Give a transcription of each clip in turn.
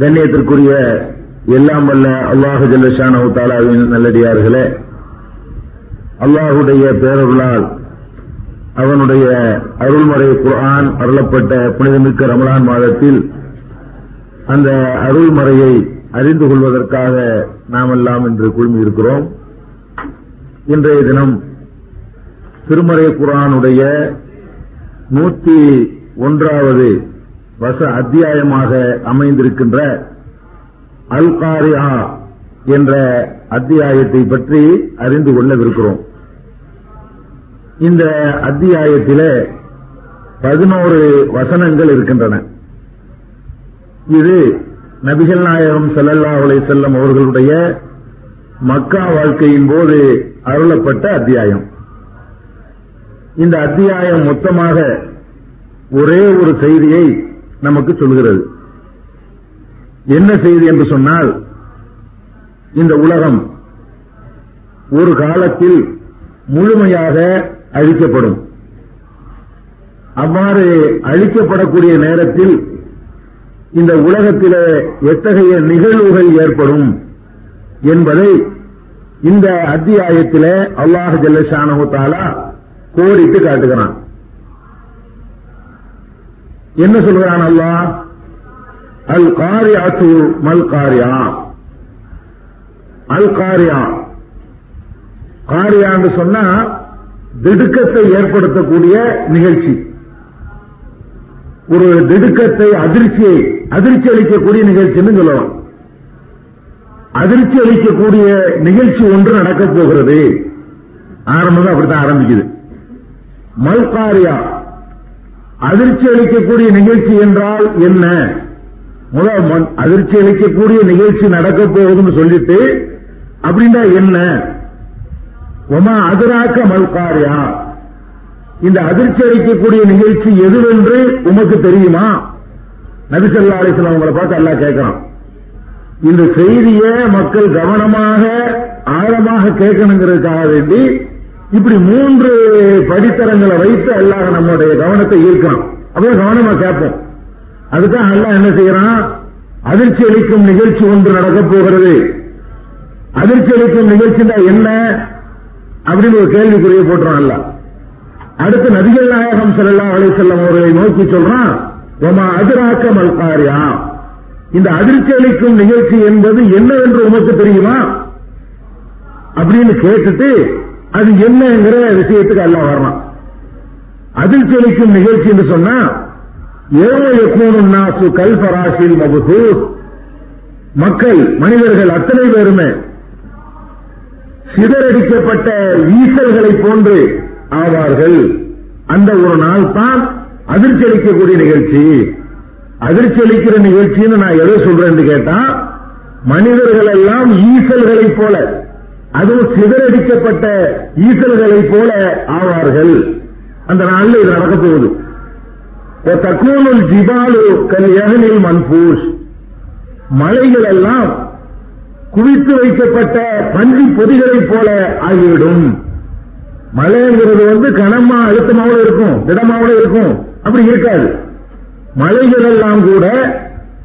கண்ணியத்திற்குரிய எல்லாம் வல்ல அல்லாஹு ஜல்லஷான தாலாவின் நல்லடியார்களே அல்லாஹுடைய பேரருளால் அவனுடைய அருள்முறை குரான் அருளப்பட்ட புனிதமிக்க ரமலான் மாதத்தில் அந்த அருள்மறையை அறிந்து கொள்வதற்காக நாமெல்லாம் இன்று குழுமியிருக்கிறோம். இன்றைய தினம் திருமறை குரானுடைய நூத்தி ஒன்றாவது வச அத்தியாயமாக அமைந்திருக்கின்ற அல்காரியா என்ற அத்தியாயத்தை பற்றி அறிந்து கொள்ளவிருக்கிறோம். இந்த அத்தியாயத்திலே பதினோரு வசனங்கள் இருக்கின்றன. இது நபிகள் நாயகம் செல்லல்லா உலை செல்லம் அவர்களுடைய மக்கா வாழ்க்கையின் போது அருளப்பட்ட அத்தியாயம். இந்த அத்தியாயம் மொத்தமாக ஒரே ஒரு செய்தியை நமக்கு சொல்கிறது. என்ன செய்தி என்று சொன்னால் இந்த உலகம் ஒரு காலத்தில் முழுமையாக அழிக்கப்படும். அவ்வாறு அழிக்கப்படக்கூடிய நேரத்தில் இந்த உலகத்திலே எத்தகைய நிகழ்வுகள் ஏற்படும் என்பதை இந்த அத்தியாயத்திலே அல்லாஹ் ஜல்லஷானு தாலா கோரிட்டு காட்டுகிறான். என்ன சொல்கிறான் அல்லா அல் காரியாத்து மல் காரியா அல் காரியா காரியான்னு சொன்னா திடுக்கத்தை ஏற்படுத்தக்கூடிய நிகழ்ச்சி. ஒரு திடுக்கத்தை அதிர்ச்சியை அதிர்ச்சி அளிக்கக்கூடிய நிகழ்ச்சின்னு சொல்லலாம். அதிர்ச்சி அளிக்கக்கூடிய நிகழ்ச்சி ஒன்று நடக்கப் போகிறது. ஆரம்பம் அப்படித்தான் ஆரம்பிக்குது. மல்காரியா. அதிர்ச்சி அளிக்கக்கூடிய நிகழ்ச்சி என்றால் என்ன? முதல் அதிர்ச்சி அளிக்கக்கூடிய நிகழ்ச்சி நடக்க போகுதுன்னு சொல்லிட்டு அப்படின்னா என்ன? ஒமா அதிராக்க மல்காரியா? இந்த அதிர்ச்சி அளிக்கக்கூடிய நிகழ்ச்சி எதுவென்று உமக்கு தெரியுமா? நபிசல்லா அலிஸ்லாம் உங்களை பார்த்து எல்லாம் கேட்கிறான். இந்த செய்தியை மக்கள் கவனமாக ஆழமாக கேட்கணுங்கிறதுக்காக வேண்டி இப்படி மூன்று படித்தரங்களை வைத்து அல்லாஹ் நம்முடைய கவனத்தை ஈர்க்கிறான் அப்பதான் கவனமா கேட்போம். அதுதான் அல்லாஹ் என்ன செய்யறான்? அதிர்ச்சி அளிக்கும் நிகழ்ச்சி ஒன்று நடக்கப் போகிறது. அதிர்ச்சி அளிக்கும் நிகழ்ச்சினா என்ன? அப்படின்னு ஒரு கேள்விக்குரிய போட்டுறான் அல்ல அடுத்து நபிகள் நாயகம் செல்லா அலை செல்லம் அவர்களை நோக்கி சொல்றான் உமா அதிராக்க மல்காரியா இந்த அதிர்ச்சி அளிக்கும் நிகழ்ச்சி என்பது என்னவென்று உமக்கு தெரியுமா? அப்படின்னு கேட்டுட்டு அது என்னங்கிற விஷயத்துக்கு எல்லாம் வரலாம். அதிர்ச்சி அளிக்கும் நிகழ்ச்சி என்று சொன்னா ஏழை எப்போனும் நாசு கல்பராசில் வகுப்பு மக்கள் மனிதர்கள் அத்தனை பேருமே சிதறடிக்கப்பட்ட ஈசல்களை போன்று ஆவார்கள். அந்த ஒரு நாள் தான் அதிர்ச்சலிக்கக்கூடிய நிகழ்ச்சி. அதிர்ச்சி அளிக்கிற நிகழ்ச்சின்னு நான் எதை சொல்றேன்னு கேட்டா மனிதர்கள் எல்லாம் ஈசல்களை போல அதுவும் சிதறடிக்கப்பட்ட ஈசல்களை போல ஆவார்கள். அந்த நாளில் இது நடக்க போகுது. தக்கூனுல் ஜிபாலு கல் யகனில் மன்பூஷ். மலைகள் எல்லாம் குவித்து வைக்கப்பட்ட பன்றி பொதிகளைப் போல ஆகிவிடும். மலைங்கிறது வந்து கனமா அழுத்தமாவோட இருக்கும் திடமாவோட இருக்கும். அப்படி இருக்காது. மலைகள் எல்லாம் கூட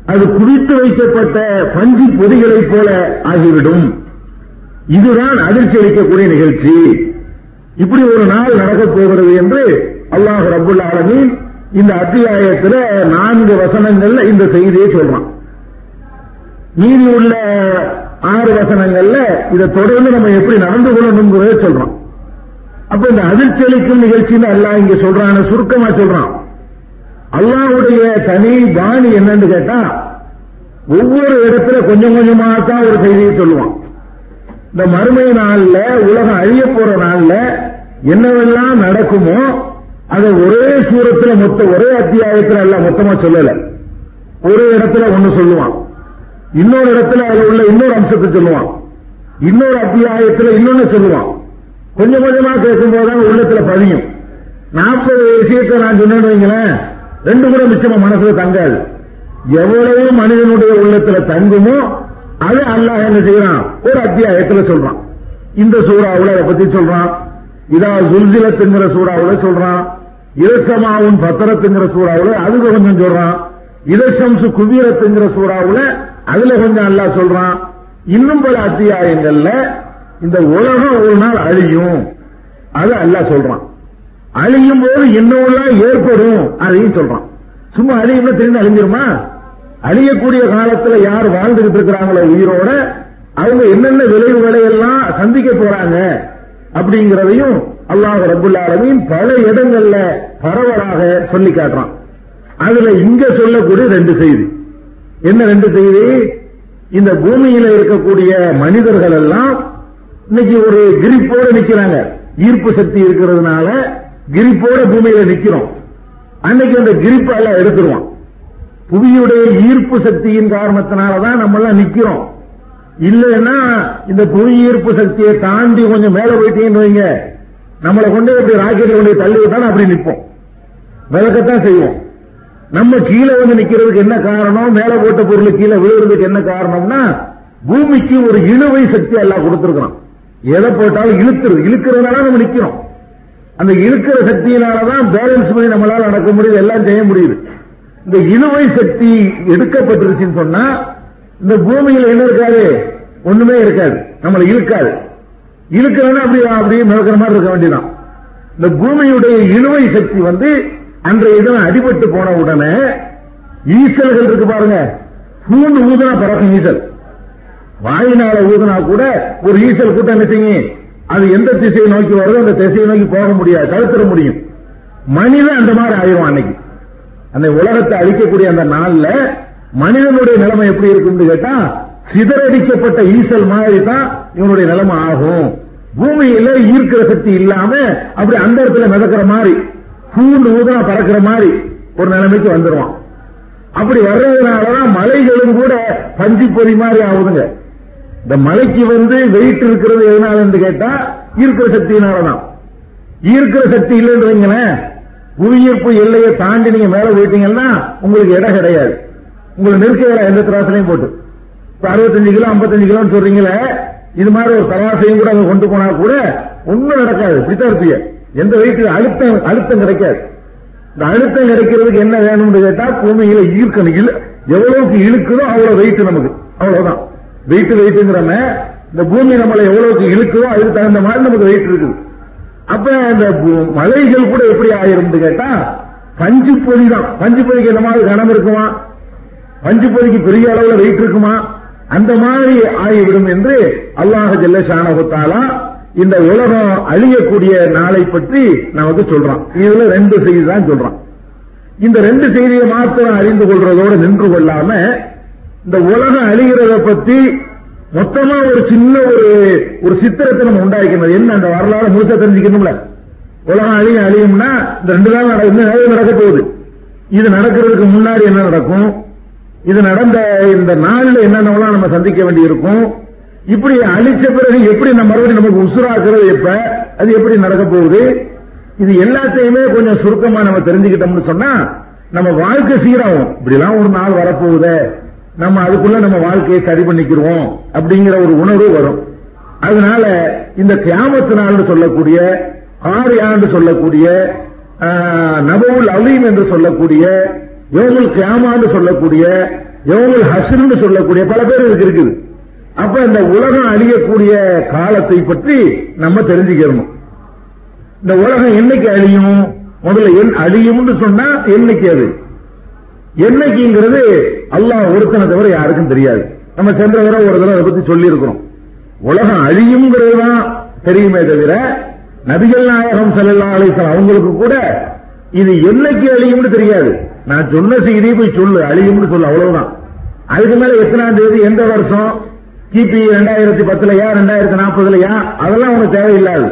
அது குவித்து வைக்கப்பட்ட பஞ்சி பொதிகளைப் போல ஆகிவிடும். இதுதான் அதிர்ச்சி அளிக்கக்கூடிய நிகழ்ச்சி. இப்படி ஒரு நாள் நடக்கப் போகிறது என்று அல்லாஹ் ரபுல் ஆலமீன் இந்த அத்தியாயத்தில் நான்கு வசனங்கள்ல இந்த செய்தியை சொல்றான். மீதி உள்ள ஆறு வசனங்கள்ல இதை தொடர்ந்து நம்ம எப்படி நடந்து கொள்ளணுங்கிறத சொல்றோம் அப்ப இந்த அதிர்ச்சி அளிக்கும் நிகழ்ச்சின்னு அல்லாஹ் இங்க சொல்றான சுருக்கமா சொல்றான். அல்லாவுடைய தனி பாணி என்னன்னு கேட்டா ஒவ்வொரு இடத்துல கொஞ்சம் கொஞ்சமா தான் ஒரு செய்தியை சொல்லுவான். இந்த மறுமை நாள்ல உலகம் அழிய போற நாள்ல என்னவெல்லாம் நடக்குமோ அதை ஒரே சூரத்துல மொத்த ஒரே அத்தியாயத்துல எல்லாம் மொத்தமா சொல்லல. ஒரு இடத்துல ஒன்னு சொல்லுவான். இன்னொரு இடத்துல அதுல உள்ள இன்னொரு அம்சத்தை சொல்லுவான். இன்னொரு அத்தியாயத்துல இன்னொன்னு சொல்லுவான். கொஞ்சம் கொஞ்சமா கேட்கும் போதுதான் உள்ளத்துல பதியும். நாற்பது விஷயத்தை நான் சொன்னேன்னு வைங்களேன் ரெண்டு கூட மிச்சமா மனசுல தங்காது. எவ்வளவு மனிதனுடைய உள்ளத்துல தங்குமோ அது அல்லாஹ் என்ன செய்யறான்? ஒரு அத்தியாயத்துல சொல்றான். இந்த சூறாவுல அதை பத்தி சொல்றான். இதா ஜுல்ஜிலத்துங்கிற சூறாவுல சொல்றான். இரசமாவும் பத்திரத்துங்கிற சூறாவுல அதுல கொஞ்சம் சொல்றான். இதசம்சு குவீரத்துங்கிற சூறாவுல அதுல கொஞ்சம் அல்லாஹ் சொல்றான். இன்னும் பல அத்தியாயங்கள்ல இந்த உலகம் ஒரு நாள் அழியும். அது அல்லாஹ் சொல்றான். அழியும் போது இன்னொரு ஏற்படும் அதையும் சொல்றான். சும்மா அழியும்னா தெரிந்து அழிஞ்சிருமா? அழியக்கூடிய காலத்துல யார் வாழ்ந்துகிட்டு இருக்கிறாங்களோ உயிரோட அவங்க என்னென்ன விளைவுகளை எல்லாம் சந்திக்க போறாங்க அப்படிங்கிறதையும் அல்லாஹ் ரபுல்லாலமையும் பல இடங்கள்ல பரவலாக சொல்லி காட்டுறான். அதுல இங்க சொல்லக்கூடிய ரெண்டு செய்தி. என்ன ரெண்டு செய்தி? இந்த பூமியில இருக்கக்கூடிய மனிதர்கள் எல்லாம் இன்னைக்கு ஒரு கிரிப்போட நிக்கிறாங்க. ஈர்ப்பு சக்தி இருக்கிறதுனால கிரிப்போட பூமியில நிக்கிறோம். அன்னைக்கு அந்த கிரிப்பெல்லாம் எடுத்துருவான். புவியுடைய ஈர்ப்பு சக்தியின் காரணத்தினாலதான் நம்ம எல்லாம் நிக்கிறோம். இல்லைன்னா இந்த புவி ஈர்ப்பு சக்தியை தாண்டி கொஞ்சம் மேல போயிட்டீங்கன்னு வைங்க. நம்மளை கொண்டு இப்படி ராக்கெட்ல கொண்டு தள்ளி விட்டாலும் அப்படி நிற்போம். விளக்கத்தான் செய்வோம். நம்ம கீழே வந்து நிக்கிறதுக்கு என்ன காரணம்? மேல போட்ட பொருள் கீழே விழுறதுக்கு என்ன காரணம்னா பூமிக்கு ஒரு இழுவை சக்தி எல்லாம் கொடுத்திருக்கிறோம் எதை போட்டாலும் இழுத்துரு இழுக்கிறதுனால நம்ம நிக்கிறோம். அந்த இழுக்கிற சக்தியினாலதான் பேலன்ஸ் பண்ணி நம்மளால நடக்க முடியுது எல்லாம் செய்ய முடியுது. இந்த இழுவை சக்தி எடுக்கப்பட்டிருச்சுன்னு சொன்னா இந்த பூமியில என்ன இருக்காது? ஒண்ணுமே இருக்காது. நம்மளை இழுக்காது. இழுக்கிறதுனா அப்படி அப்படியே மிளக்கிற மாதிரி இருக்க வேண்டியதான் இந்த பூமியுடைய இழுவை சக்தி வந்து அன்றைய தினம் அடிபட்டு போன உடனே ஈசல்கள் இருக்கு பாருங்க. பூண்டு ஊதுனா பறக்கும் ஈசல். வாயினால ஊதுனா கூட ஒரு ஈசல் கூட்டம் என்ன செய்யும்? அது எந்த திசையை நோக்கி வருதோ அந்த திசையை நோக்கி போக முடியாது தடுத்துட முடியும். மனிதன் அந்த மாதிரி ஆயிரும் அன்னைக்கு. அந்த உலகத்தை அழிக்கக்கூடிய அந்த நாள்ல மனிதனுடைய நிலைமை எப்படி இருக்கும்னு கேட்டா சிதறடிக்கப்பட்ட ஈசல் மாதிரி தான் இவனுடைய நிலைமை ஆகும். பூமியில ஈர்க்கிற சக்தி இல்லாம அப்படி அந்த இடத்துல மிதக்கிற மாதிரி பூண்டு ஊதனா பறக்கிற மாதிரி ஒரு நிலைமைக்கு வந்துருவான். அப்படி வர்றதுனாலதான் மலைகளும் கூட பஞ்சு பொறி மாதிரி ஆகுதுங்க. இந்த மலைக்கு வந்து வெயிட் இருக்கிறது எதனால கேட்டா ஈர்க்கிற சக்தியினாலதான். ஈர்க்கிற சக்தி இல்லைன்னு வைங்களேன் புவியீர்ப்பு எல்லையை தாண்டி நீங்க மேல போயிட்டீங்கன்னா உங்களுக்கு இடம் கிடையாது. உங்களுக்கு நெருக்க இடம் எந்த திராசிலையும் போட்டு. இப்ப அறுபத்தஞ்சு கிலோ ஐம்பத்தஞ்சு கிலோன்னு சொல்றீங்களே இது மாதிரி ஒரு தராசையும் கூட அங்க கொண்டு போனா கூட ஒண்ணும் நடக்காது. இப்படித்தான் இருப்பீங்க. எந்த வெயிட் அழுத்தம் அழுத்தம் கிடைக்காது. இந்த அழுத்தம் கிடைக்கிறதுக்கு என்ன வேணும்னு கேட்டா பூமியில ஈர்க்கணும் இழு- எவ்வளவுக்கு இழுக்குதோ அவ்வளவு வெயிட் நமக்கு. அவ்வளவுதான். வெயிட் வெயிட்டுங்கிறம இந்த பூமி நம்மளை எவ்வளவுக்கு இழுக்குதோ அதுக்கு தகுந்த மாதிரி நமக்கு வெயிட் இருக்குது. அப்ப அந்த மலைகள் கூட எப்படி ஆயிரும்னு கேட்டா பஞ்சு பொதி தான். பஞ்சு பொதிக்கு என்ன மாதிரி கனம் இருக்குமா? பஞ்சு பொதிக்கு பெரிய அளவுல வெயிட் இருக்குமா? அந்த மாதிரி ஆகிவிடும் என்று அல்லாஹ் ஜல்ல ஷானகுத்தாலா இந்த உலகம் அழியக்கூடிய நாளை பற்றி நமக்கு சொல்றான். இதுல ரெண்டு செய்தி தான் சொல்றான். இந்த ரெண்டு செய்தியை மாத்திரம் அறிந்து கொள்றதோடு நின்று கொள்ளாம இந்த உலகம் அழிகிறத பத்தி மொத்தமா ஒரு சின்ன ஒரு ஒரு சித்திரத்தை நம்ம உண்டாக்கணும் என்ன அந்த வரலாறு முழுசா தெரிஞ்சுக்கணும்ல? உலகம் அழியும் அழியும்னா இந்த ரெண்டு நாள் நட- நடக்க போகுது. இது நடக்கிறதுக்கு முன்னாடி என்ன நடக்கும்? இது நடந்த இந்த நாள்ல என்னென்னலாம் நம்ம சந்திக்க வேண்டி இருக்கும் இப்படி அழிச்ச பிறகு எப்படி நம்ம மறுபடியும் நமக்கு உசுராக்குறது எப்ப? அது எப்படி நடக்க போகுது? இது எல்லாத்தையுமே கொஞ்சம் சுருக்கமா நம்ம தெரிஞ்சுக்கிட்டோம்னு சொன்னா நம்ம வாழ்க்கை சீராகும். இப்படிலாம் ஒரு நாள் வரப்போகுதே. நம்ம அதுக்குள்ள நம்ம வாழ்க்கையை சரி பண்ணிக்கிறோம் அப்படிங்கிற ஒரு உணர்வு வரும். அதனால இந்த கியாமத்து நாள்னு சொல்லக்கூடிய ஆண்டு சொல்லக்கூடிய நபவுல் அலீம் என்று சொல்லக்கூடிய யோகுல் கியாமான்னு சொல்லக்கூடிய யோகுல் ஹஸ்ருன்னு சொல்லக்கூடிய பல பேர் இதுக்கு இருக்குது. அப்ப இந்த உலகம் அழியக்கூடிய காலத்தை பற்றி நம்ம தெரிஞ்சுக்கிறணும் இந்த உலகம் என்னைக்கு அழியும்? முதல்ல என் அழியும்னு சொன்னா என்னைக்கு அது? என்னைக்குங்கிறது அல்லாஹ் ஒருத்தனை தவிர யாருக்கும் தெரியாது. நம்ம சென்ற தடவை ஒரு தடவை அதை பத்தி சொல்லி இருக்கிறோம் உலகம் அழியுங்கிறது தான் தெரியுமே தவிர நபிகள் நாயகம் ஸல்லல்லாஹு அலைஹி அவங்களுக்கு கூட இது என்னைக்கு அழியும்னு தெரியாது. நான் சொன்ன செய்தியை போய் சொல்லு அழியும்னு சொல்லு அவ்வளவுதான். அதுக்கு மேல எத்தனாம் தேதி எந்த வருஷம் கிபி ரெண்டாயிரத்தி பத்துலயா ரெண்டாயிரத்தி நாற்பதுலயா அதெல்லாம் உனக்கு தேவையில்லாது.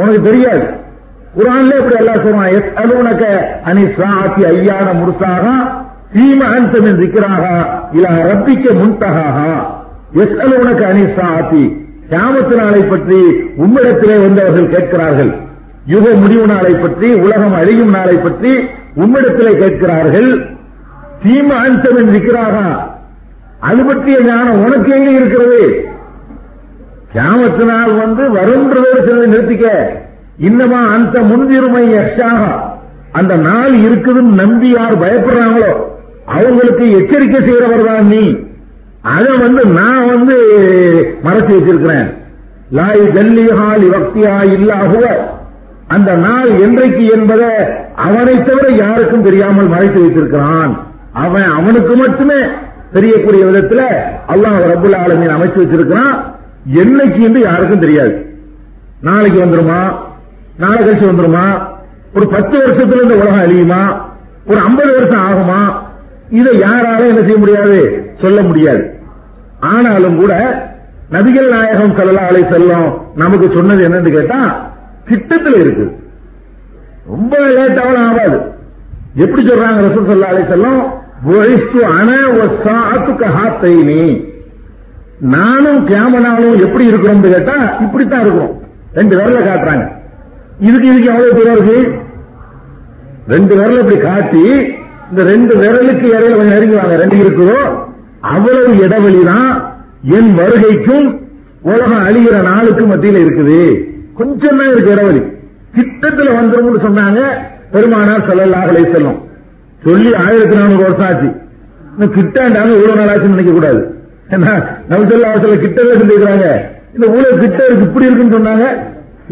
உனக்கு தெரியாது. குரான்ல இப்படி எல்லாம் சொல்றான் அலுவனக்க அனி ஆத்தி ஐயான முர்சாகா சீம அந்தமின் திக்கிறாக இலா ரப்பிக்க முன்தகாகா. எஸ் உனக்கு அனிசாத்தி கியாமத்து நாளை பற்றி உம்மிடத்திலே வந்தவர்கள் கேட்கிறார்கள். யுக முடிவு நாளை பற்றி உலகம் அழியும் நாளை பற்றி உம்மிடத்திலே கேட்கிறார்கள். தீம அந்தமின் இருக்கிறாரா அது பற்றிய ஞானம் உனக்கு எங்க இருக்கிறது? கியாமத்து நாள் வந்து வருன்றதோடு சிலரை நிறுத்திக்க. இன்னமா அந்த முன்திருமை யஷாக அந்த நாள் இருக்குதுன்னு நம்பி யார் பயப்படுறாங்களோ? அவங்களுக்கு எச்சரிக்கை செய்யறவர் தான் நீ. அதை வந்து நான் வந்து மறைச்சு வச்சிருக்கிறேன். லாய் ஜல்லிஹால் இவக்தியா இல்லாகுவ அந்த நாள் என்றைக்கு என்பதை அவனை தவிர யாருக்கும் தெரியாமல் மறைத்து வைத்திருக்கிறான். அவன் அவனுக்கு மட்டுமே தெரியக்கூடிய விதத்துல அல்லாஹ் ரபுல் ஆலமீன் அமைச்சு வச்சிருக்கிறான். என்னைக்கு என்று யாருக்கும் தெரியாது. நாளைக்கு வந்துருமா? நாளை கழிச்சு வந்துருமா? ஒரு பத்து வருஷத்துல இந்த உலகம் அழியுமா? ஒரு ஐம்பது வருஷம் ஆகுமா? இதை யாராலும் என்ன செய்ய முடியாது? சொல்ல முடியாது. ஆனாலும் கூட நபிகள் நாயகம் சல்லா அலை செல்லம் நமக்கு சொன்னது என்னன்னு கேட்டா திட்டத்தில் இருக்கு. ரொம்ப லேட்டாவும் ஆகாது. எப்படி சொல்றாங்க ரசூல் சல்லா அலை செல்லம் நானும் கேமனாலும் எப்படி இருக்கிறோம் கேட்டா இப்படித்தான் இருக்கிறோம் ரெண்டு விரல காட்டுறாங்க. இதுக்கு இதுக்கு எவ்வளவு தூரம் இருக்கு? ரெண்டு விரல இப்படி காட்டி இந்த ரெண்டு விரலுக்கு இடையில கொஞ்சம் நெருங்கி வாங்க. ரெண்டு இருக்குதோ? அவ்வளவு இடைவெளி தான் என் வருகைக்கும் உலகம் அழிகிற நாளுக்கு மத்தியில இருக்குது. கொஞ்சம் தான் இருக்கு இடைவெளி. கிட்டத்துல வந்துடும் சொன்னாங்க. பெருமானார் ஸல்லல்லாஹு செல்லும் சொல்லி ஆயிரத்தி நானூறு வருஷம் ஆச்சு. இன்னும் கிட்டாண்டாங்க இவ்வளவு நாள் ஆச்சுன்னு நினைக்க கூடாது. ஏன்னா நவசல்லா அவசல கிட்டவே செஞ்சுக்கிறாங்க இந்த ஊழல் கிட்ட இருக்கு இப்படி இருக்குன்னு சொன்னாங்க.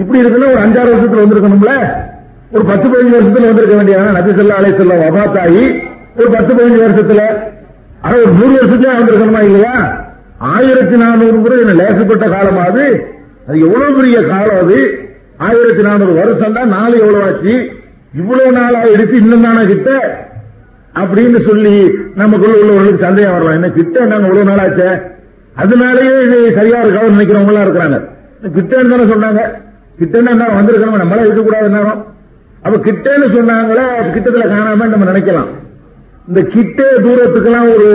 இப்படி இருக்குன்னா ஒரு அஞ்சாறு வருஷத்துல வந்திருக்கணும்ல. ஒரு பத்து பதினஞ்சு வருஷத்துல வந்திருக்க வேண்டிய நபி சொல்லா அலை சொல்ல வபாத்தாயி ஒரு பத்து பதினஞ்சு வருஷத்துல அது ஒரு நூறு வருஷத்துல வந்திருக்கணுமா இல்லையா? ஆயிரத்தி நானூறு முறை என்ன லேசப்பட்ட காலம் அது? எவ்வளவு பெரிய காலம் அது? ஆயிரத்தி நானூறு வருஷம் தான் நாலு எவ்வளவு ஆச்சு? இவ்வளவு நாளா எடுத்து இன்னும் தானே கிட்ட? அப்படின்னு சொல்லி நமக்குள்ள உள்ளவர்களுக்கு சந்தேகம் வரலாம். என்ன கிட்ட நாங்க இவ்வளவு நாள் ஆச்சே? அதனாலயே இது சரியா இருக்கான்னு நினைக்கிறவங்க எல்லாம் இருக்கிறாங்க. கிட்டன்னு தானே சொன்னாங்க. கிட்டன்னு என்ன வந்திருக்கணும்? நம்மளே இருக்கக்கூடாது நேரம் அப்ப கிட்டன்னு சொன்னாங்களே கிட்டத்துல காணாம நம்ம நினைக்கலாம். இந்த கிட்டே தூரத்துக்கெல்லாம் ஒரு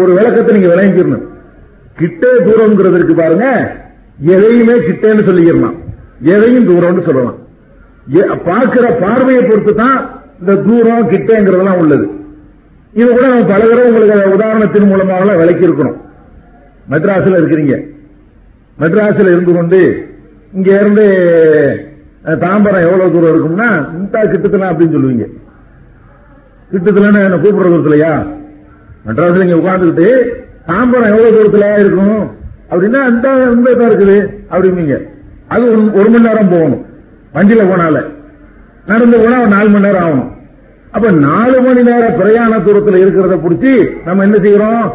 ஒரு விளக்கத்தை நீங்க விளங்கிக்கணும். கிட்டே தூரம்ங்கிறது இருக்கு பாருங்க. எதையுமே கிட்டேன்னு சொல்லிக்கிறலாம். எதையும் தூரம்னு சொல்லலாம். பார்க்கிற பார்வையை பொறுத்து தான் இந்த தூரம் கிட்டேங்கிறதெல்லாம் உள்ளது. இது கூட நம்ம பல தடவை உங்களுக்கு உதாரணத்தின் மூலமாக விளக்கி இருக்கணும் மெட்ராஸில் இருக்கிறீங்க. மெட்ராஸில் இருந்து கொண்டு இங்க இருந்து தாம்பரம் எவ்வளவு தூரம் இருக்கும்னா இந்த கிட்டத்துல அப்படின்னு சொல்லுவீங்க. கிட்டத்துல என்ன கூப்பிடுற தூரத்துலயா மெட்ராஸ்ல இங்க உட்கார்ந்துக்கிட்டு தாம்பரம் எவ்வளவு தூரத்துல இருக்கும்? அப்படின்னா அந்த இந்த தான் இருக்குது அப்படிம்பீங்க அது ஒரு- மணி நேரம் போகணும். வண்டியில போனால. நடந்து போனா ஒரு நாலு மணி நேரம் ஆகணும். அப்ப நாலு மணி நேர பிரயாண தூரத்துல இருக்கிறத பிடிச்சி நம்ம என்ன செய்யறோம்?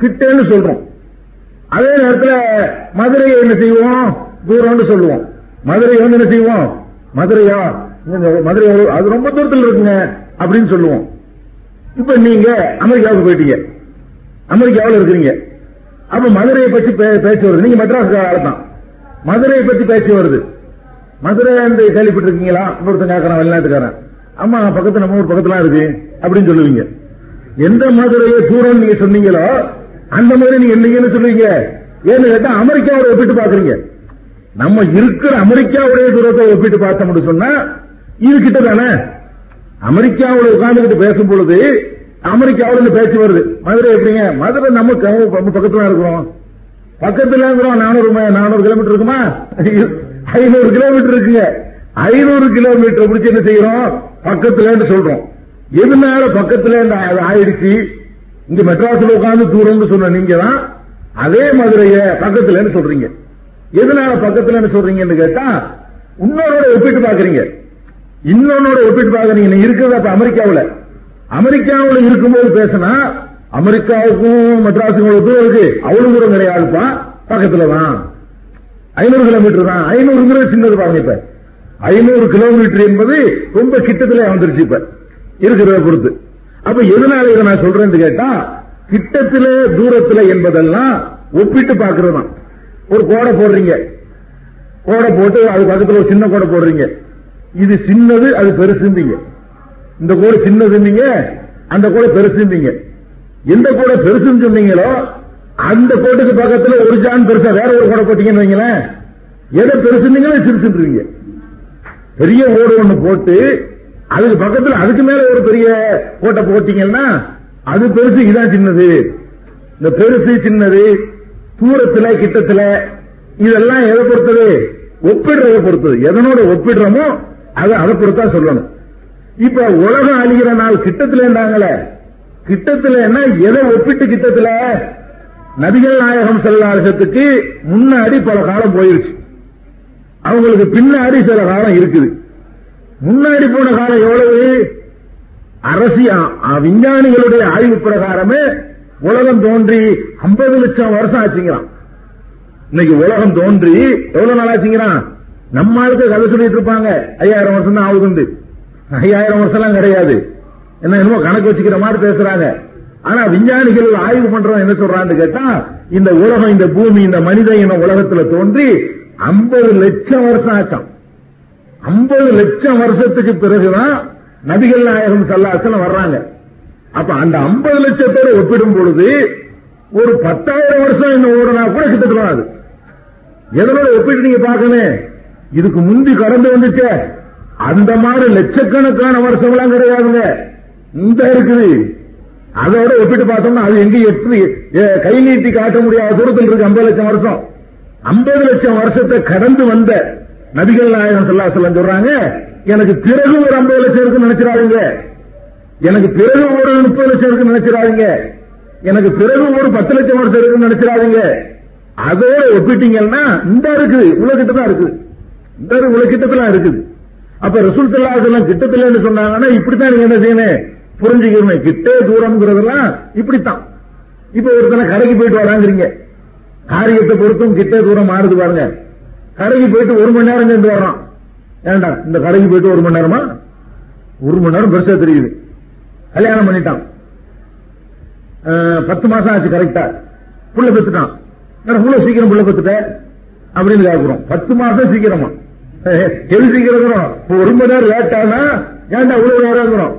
கிட்டேன்னு சொல்றோம். அதே நேரத்துல மதுரையை என்ன செய்வோம்? தூரம்னு சொல்லுவோம். மதுரை வந்து என்ன செய்வோம்? மதுரையா மதுரை அது ரொம்ப தூரத்தில் இருக்குங்க அப்படின்னு சொல்லுவோம். இப்ப நீங்க அமெரிக்காவுக்கு போயிட்டீங்க. அமெரிக்காவில் இருக்கிறீங்க. அப்ப மதுரையை பத்தி பே- பேச்சு வருது. நீங்க மெட்ராஸ் ஆள் தான். மதுரையை பத்தி பேச்சு வருது. மதுரை அந்த கேள்விப்பட்டிருக்கீங்களா? இன்னொருத்தன் கேட்கறான் வெளிநாட்டுக்காரன். ஆமா பக்கத்து நம்ம ஊர் பக்கத்துல இருக்கு அப்படின்னு சொல்லுவீங்க. எந்த மதுரையை தூரம் நீங்க சொன்னீங்களோ அந்த மாதிரி நீங்க என்னங்கன்னு சொல்லுவீங்க. ஏன்னு கேட்டா அமெரிக்காவோட ஒப்பிட்டு பாக்குறீங்க. நம்ம இருக்கிற அமெரிக்காவுடைய தூரத்தை ஒப்பிட்டு பார்த்தோம்னு சொன்னா இது கிட்ட தானே அமெரிக்காவில் உட்கார்ந்துகிட்டு பேசும் பொழுது அமெரிக்காவுல இருந்து பேச்சு வருது. மதுரை எப்படிங்க? மதுரை நம்ம பக்கத்துல இருக்கிறோம் பக்கத்துல இருக்கிறோம். நானூறு நானூறு கிலோமீட்டர் இருக்குமா? ஐநூறு கிலோமீட்டர் இருக்குங்க. ஐநூறு கிலோமீட்டர் பிடிச்சி என்ன செய்யறோம்? பக்கத்துலன்னு சொல்றோம். எதுனால பக்கத்துல ஆயிடுச்சு? இங்க மெட்ராஸ்ல உட்கார்ந்து தூரம்னு சொன்ன நீங்க தான் அதே மதுரைய பக்கத்துலன்னு சொல்றீங்க. எதனால பக்கத்துலன்னு சொல்றீங்கன்னு கேட்டா இன்னொரோட ஒப்பிட்டு பாக்குறீங்க இன்னொன்னோட ஒப்பிட்டு பாக்குறீங்க இருக்கிறது அப்ப அமெரிக்காவுல. அமெரிக்காவுல இருக்கும்போது பேசினா அமெரிக்காவுக்கும் மெட்ராஸுக்கும் தூரம் இருக்கு. அவ்வளவு தூரம் கிடையாதுப்பா பக்கத்துல தான். ஐநூறு கிலோமீட்டர் தான். ஐநூறுங்கிறது சின்னது பாருங்க இப்ப. ஐநூறு கிலோமீட்டர் என்பது ரொம்ப கிட்டத்துல வந்துருச்சு இப்ப. இருக்கிறத பொறுத்து. அப்ப எதனால இதை நான் சொல்றேன்னு கேட்டா கிட்டத்துல தூரத்துல என்பதெல்லாம் ஒப்பிட்டு பாக்குறது தான். ஒரு கோடை போடுறீங்க. கோடை போட்டு அது பக்கத்துல ஒரு சின்ன கோடை போடுறீங்க. இது சின்னது அது பெருசுந்தீங்க இந்த கோடு சின்னதுன்னீங்க அந்த கோடை பெருசுந்தீங்க எந்த கோடை பெருசுன்னு சொன்னீங்களோ அந்த கோட்டுக்கு பக்கத்துல ஒரு ஜான் பெருசா வேற ஒரு கோடை போட்டீங்கன்னு வைங்களேன். எதை பெருசுன்னீங்களோ சிரிச்சுருவீங்க பெரிய ஓடு ஒண்ணு போட்டு அதுக்கு பக்கத்துல அதுக்கு மேல ஒரு பெரிய கோட்டை போட்டீங்கன்னா அது பெருசு இதான் சின்னது. இந்த பெருசு சின்னது தூரத்துல கிட்டத்துல இதெல்லாம் எதை பொறுத்தது? ஒப்பிடுறத பொறுத்தது. எதனோட ஒப்பிடுறோமோ அதை அதை பொறுத்தா சொல்லணும். இப்ப உலகம் அழிகிற நாள் கிட்டத்துல இருந்தாங்களே கிட்டத்துல என்ன எதை ஒப்பிட்டு கிட்டத்துல? நபிகள் நாயகம் செல்லாசத்துக்கு முன்னாடி பல காலம் போயிருச்சு. அவங்களுக்கு பின்னாடி சில காலம் இருக்குது. முன்னாடி போன காலம் எவ்வளவு? அரசியல் விஞ்ஞானிகளுடைய ஆய்வு பிரகாரமே உலகம் தோன்றி 50 லட்சம் வருஷம் ஆச்சுங்கிறான். இன்னைக்கு உலகம் தோன்றி எவ்வளவு நாள் ஆச்சுங்கிறான்? நம்ம ஆளுக்கு கதை சொல்லிட்டு இருப்பாங்க. ஐயாயிரம் வருஷம் தான் ஆகுதுண்டு. ஐயாயிரம் வருஷம் எல்லாம் கிடையாது. என்ன என்னமோ கணக்கு வச்சுக்கிற மாதிரி பேசுறாங்க. ஆனா விஞ்ஞானிகள் ஆய்வு பண்றவன் என்ன சொல்றான்னு கேட்டா இந்த உலகம் இந்த பூமி இந்த மனித இன உலகத்துல தோன்றி 50 லட்சம் வருஷம் ஆச்சாம் 50 லட்சம் வருஷத்துக்கு பிறகுதான் நபிகள் நாயகம் சல்லாசலம் வர்றாங்க. அப்ப அந்த 50 லட்சத்தோட ஒப்பிடும் பொழுது ஒரு பத்தாயிரம் வருஷம் என்ன ஓடுனா கூட கிட்டத்தட்ட அது எதனோட ஒப்பிட்டு நீங்க பார்க்கணும்? இதுக்கு முந்தி கடந்து வந்துச்சே. அந்த மாதிரி லட்சக்கணக்கான வருஷம் எல்லாம் கிடையாதுங்க. இந்த இருக்குது. அதோட ஒப்பிட்டு பார்த்தோம்னா அது எங்க எட்டு கை நீட்டி காட்ட முடியாத தூரத்தில் இருக்கு 50 லட்சம் வருஷம். 50 லட்சம் வருஷத்தை கடந்து வந்த நபிகள் நாயகம் சொல்லா அலைஹி சொல்றாங்க எனக்கு பிறகு ஒரு 50 லட்சம் இருக்குன்னு நினைச்சிடாதுங்க. எனக்கு பிறகு ஒரு 30 லட்சம் இருக்குன்னு நினைச்சிடாதீங்க. எனக்கு பிறகு ஒரு 10 லட்சம் வருஷம் இருக்குன்னு நினைச்சிடாதீங்க. அதோட ஒப்பிட்டீங்கன்னா இந்த இருக்குது உலகிட்ட தான் இருக்குது இந்த உலகிட்டத்துல இருக்குது. அப்ப ரசூல் ஸல்லல்லாஹு அலைஹி சொன்னாங்கன்னா இப்படித்தான் நீங்க என்ன செய்யணும்? புரிஞ்சுக்கணும். கிட்டே தூரம்ங்கிறதெல்லாம் இப்படித்தான். இப்ப ஒருத்தனை கடைக்கு போயிட்டு வராங்கிறீங்க. காரியத்தை பொறுத்தும் கிட்டே தூரம் மாறுது பாருங்க. கடைக்கு போயிட்டு ஒரு மணி நேரம் சேர்ந்து வர்றான். ஏண்டா இந்த கடைக்கு போயிட்டு ஒரு மணி நேரமா? ஒரு மணி நேரம் பெருசா தெரியுது. கல்யாணம் பண்ணிட்டான். பத்து மாசம் ஆச்சு கரெக்டா புள்ள பெத்துட்டான். என்னடா இவ்வளவு சீக்கிரம் புள்ள பெத்துட்ட அப்படின்னு கேட்கிறோம் பத்து மாசம் சீக்கிரமா. எது சீக்கிரம் ஒரு மணி நேரம் லேட் ஆனா ஏன்டா இவ்வளவு நேரம்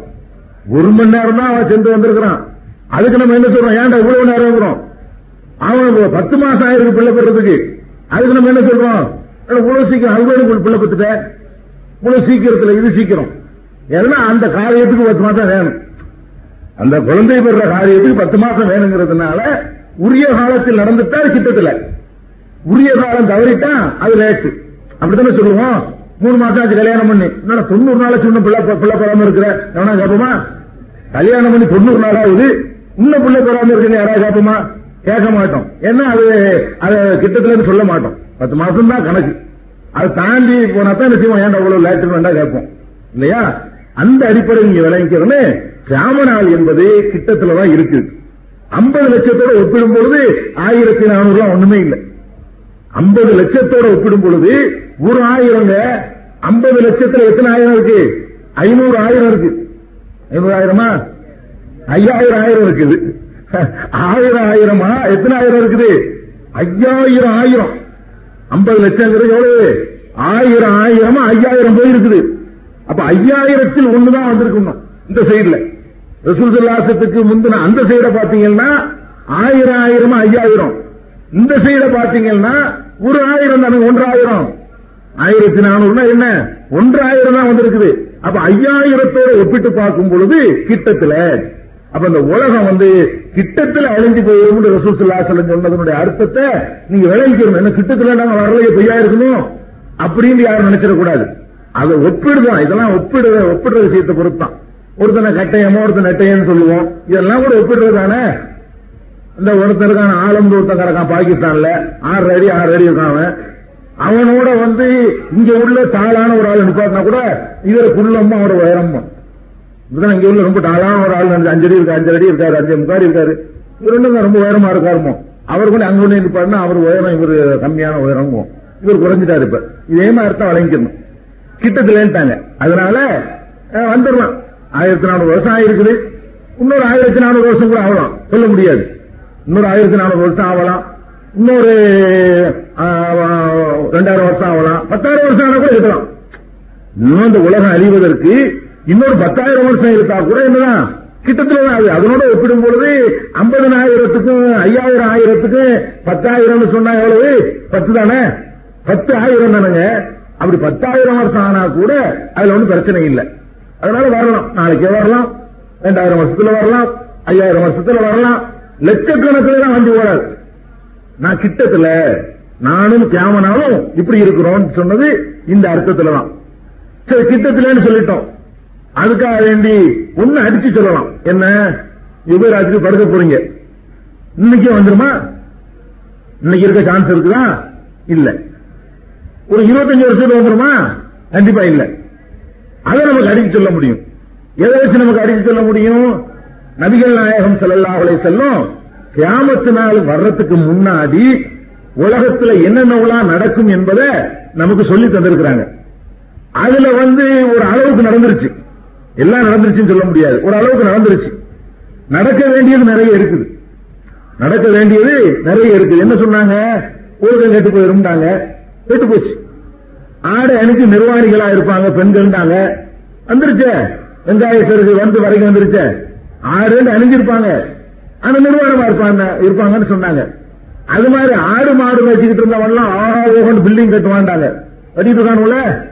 ஒரு மணி நேரம் தான் அவன் சென்று வந்திருக்கிறான். அதுக்கு நம்ம என்ன சொல்றோம்? ஏன்டா இவ்வளவு நேரம் இருக்கிறோம் அவனுக்கு பத்து மாசம் ஆயிருக்கு பிள்ளை பெறதுக்கு. அதுக்கு நம்ம என்ன சொல்றோம்? இவ்வளவு சீக்கிரம் அதுக்கு பிள்ளை பெற்றுட்டேன் இவ்வளவு சீக்கிரத்துல இது சீக்கிரம். ஏன்னா அந்த காரியத்துக்கு பத்து மாசம் வேணும். அந்த குழந்தை பெற காரியத்துக்கு பத்து மாசம் வேணுங்கிறதுனால உரிய காலத்தில் நடந்துட்டா கிட்டத்துல. உரிய காலம் தவறிட்டா அது லேட்டு. அப்படித்தானே சொல்லுவோம்? மூணு மாசம் ஆச்சு கல்யாணம் பண்ணி. என்னடா தொண்ணூறு நாள் இன்னும் பிள்ளை பிள்ளை பெறாம இருக்கிற? எவனா கேப்போமா? கல்யாணம் பண்ணி தொண்ணூறு நாள் ஆகுது. இன்னும் பிள்ளை பெறாம இருக்குன்னு யாராவது கேப்போமா? கேட்க மாட்டோம். ஏன்னா அது அது கிட்டத்துல சொல்ல மாட்டோம். பத்து மாசம் தான் கணக்கு. அதை தாண்டி போனா தான் நிச்சயமா ஏன்டா அவ்வளவு லேட்டு வேண்டாம் கேட்போம்? இல்லையா? அந்த அடிப்படையில் நீங்க விளங்கிக்கிறோன்னு என்பது கிட்டத்துல தான் இருக்கு. ஐம்பது லட்சத்தோட ஒப்பிடும் பொழுது ஆயிரத்தி நானூறு ரூபாய் ஒண்ணுமே இல்லை. ஐம்பது லட்சத்தோட ஒப்பிடும் பொழுது ஒரு ஆயிரங்க ஐம்பது லட்சத்துல எத்தனை ஆயிரம் இருக்கு? ஐநூறு ஆயிரம் இருக்கு. ஐநூறு ஆயிரமா? ஐயாயிரம் ஆயிரம் இருக்குது. ஆயிரம் ஆயிரமா? எத்தனை ஆயிரம் இருக்குது? ஐயாயிரம் ஆயிரம். ஐம்பது லட்சங்கிறது எவ்வளவு? ஆயிரம் ஆயிரமா ஐயாயிரம் போயிருக்குது. அப்ப ஐயாயிரத்தில் ஒண்ணுதான் வந்திருக்கணும் இந்த சைடுல ரசூல்சல்லாசத்துக்கு முந்தின அந்த சைட பாத்தீங்கன்னா ஆயிரம் ஆயிரமா ஐயாயிரம். இந்த சைட பாத்தீங்கன்னா ஒரு ஆயிரம் தானே ஒன்றாயிரம். ஆயிரத்தி நானூறுனா என்ன? ஒன்றாயிரம் தான் வந்திருக்குது. அப்ப ஐயாயிரத்தோட ஒப்பிட்டு பார்க்கும் பொழுது கிட்டத்துல அப்ப இந்த உலகம் வந்து கிட்டத்துல அழிஞ்சு போயிடும் ரசூல் சல்லாசலம் சொன்னதனுடைய அர்த்தத்தை நீங்க விளங்கிக்கணும். என்ன கிட்டத்துல நாங்க வரலையே பொய்யா இருக்கணும்? அப்படின்னு யாரும் நினைச்சிடக்கூடாது. அதை ஒப்பிடுதான் இதெல்லாம் ஒப்பிடுற ஒப்பிடுற விஷயத்தை பொறுத்தான் ஒருத்தனை கட்டையமோ ஒருத்தன் நெட்டையன்னு சொல்லுவோம். இதெல்லாம் கூட ஒப்பிடுறதுதானே இந்த ஒருத்தருக்கான ஆளும் ஒருத்தன் கிடக்கான் பாகிஸ்தான்ல. ஆறு அடி ஆறு அடி இருக்கான் அவன். அவனோட வந்து இங்க உள்ள தாளான ஒரு ஆள் நிப்பாட்டினா கூட இவர குள்ளமும் அவரோட உயரமும். இதுதான் இங்க உள்ள ரொம்ப தாளான ஒரு ஆள். வந்து அஞ்சு அடி இருக்கா அஞ்சு அடி இருக்காரு அஞ்சு முக்காடி இருக்காரு. இவர் ரொம்ப உயரமா இருக்காருமோ? அவர் கூட அங்க உள்ள நிப்பாட்டினா அவர் உயரம் இவர் கம்மியான உயரமும். இவர் குறைஞ்சிட்டாரு இப்ப. இதே மாதிரி தான் வழங்கிக்கணும். கிட்டத்துலன்ட்டாங்க அதனால வந்துடுவான் வந்துடலாம். ஆயிரத்தி நானூறு வருஷம் ஆயிருக்குது. இன்னொரு ஆயிரத்தி நானூறு வருஷம் கூட ஆகலாம். சொல்ல முடியாது. இன்னொரு ஆயிரத்தி நானூறு வருஷம் ஆகலாம். இன்னொரு ஆஹ், ரெண்டாயிரம் வருஷம் ஆகலாம். பத்தாயிரம் வருஷம் ஆனா கூட இருக்கலாம். இன்னும் இந்த உலகம் அழிவதற்கு இன்னொரு பத்தாயிரம் வருஷம் இருக்கா கூட என்னதான் கிட்டத்தட்ட அது அதனோட ஒப்பிடும் பொழுது ஐம்பதனாயிரத்துக்கும் ஐயாயிரம் ஆயிரத்துக்கும் பத்தாயிரம் சொன்னா எவ்வளவு? பத்து தானே? பத்து ஆயிரம் தானேங்க. அப்படி பத்தாயிரம் வருஷம் ஆனா கூட அதுல ஒன்றும் பிரச்சனை இல்லை. அதனால வரலாம். நாளைக்கே வரலாம். ரெண்டாயிரம் வருஷத்துல வரலாம். ஐயாயிரம் வருஷத்துல வரலாம். லட்சக்கணக்கில் தான் வந்து ஓடாது. நான் கிட்டத்துல நானும் கேமனாலும் இப்படி இருக்கிறோம் சொன்னது இந்த அர்த்தத்துல தான். சரி கிட்டத்துலன்னு சொல்லிட்டோம். அதுக்காக வேண்டி ஒண்ணு அடிச்சு சொல்லலாம். என்ன? யுகராஜுக்கு படுக்க போறீங்க. இன்னைக்கே வந்துருமா? இன்னைக்கு இருக்க சான்ஸ் இருக்குதா? இல்ல. ஒரு இருபத்தஞ்சு வருஷத்துல வந்துருமா? கண்டிப்பா இல்ல. அதை நமக்கு அடிச்சு சொல்ல முடியும். எதை வச்சு நமக்கு அடிச்சு சொல்ல முடியும்? நபிகள் நாயகம் ஸல்லல்லாஹு செல்லும் கியாமத்து நாள் வர்றதுக்கு முன்னாடி உலகத்துல என்னென்னலாம் நடக்கும் என்பதை நமக்கு சொல்லி தந்திருக்கிறாங்க. அதுல வந்து ஒரு அளவுக்கு நடந்துருச்சு. எல்லாம் நடந்துருச்சுன்னு சொல்ல முடியாது. ஒரு அளவுக்கு நடந்துருச்சு. நடக்க வேண்டியது நிறைய இருக்குது. நடக்க வேண்டியது நிறைய இருக்குது. என்ன சொன்னாங்க? ஊர்கள் கெட்டு போயிருந்தாங்க கெட்டு போச்சு. ஆடை அணிக்கு நிர்வாகிகளா இருப்பாங்க பெண்கள் தாங்க வந்துருச்சே. வெங்காய சிறகு வந்து வரைக்கும் வந்துருச்சே. ஆடு அணிஞ்சிருப்பாங்க. ஆனா நிர்வாகமா இருப்பாங்க இருப்பாங்கன்னு சொன்னாங்க. அது மாதிரி ஆடு மாடு வச்சுக்கிட்டு இருந்தவன்லாம் ஆஹா ஓகன் பில்டிங் கட்டுவாண்டாங்க கட்டிட்டு இருக்கானுல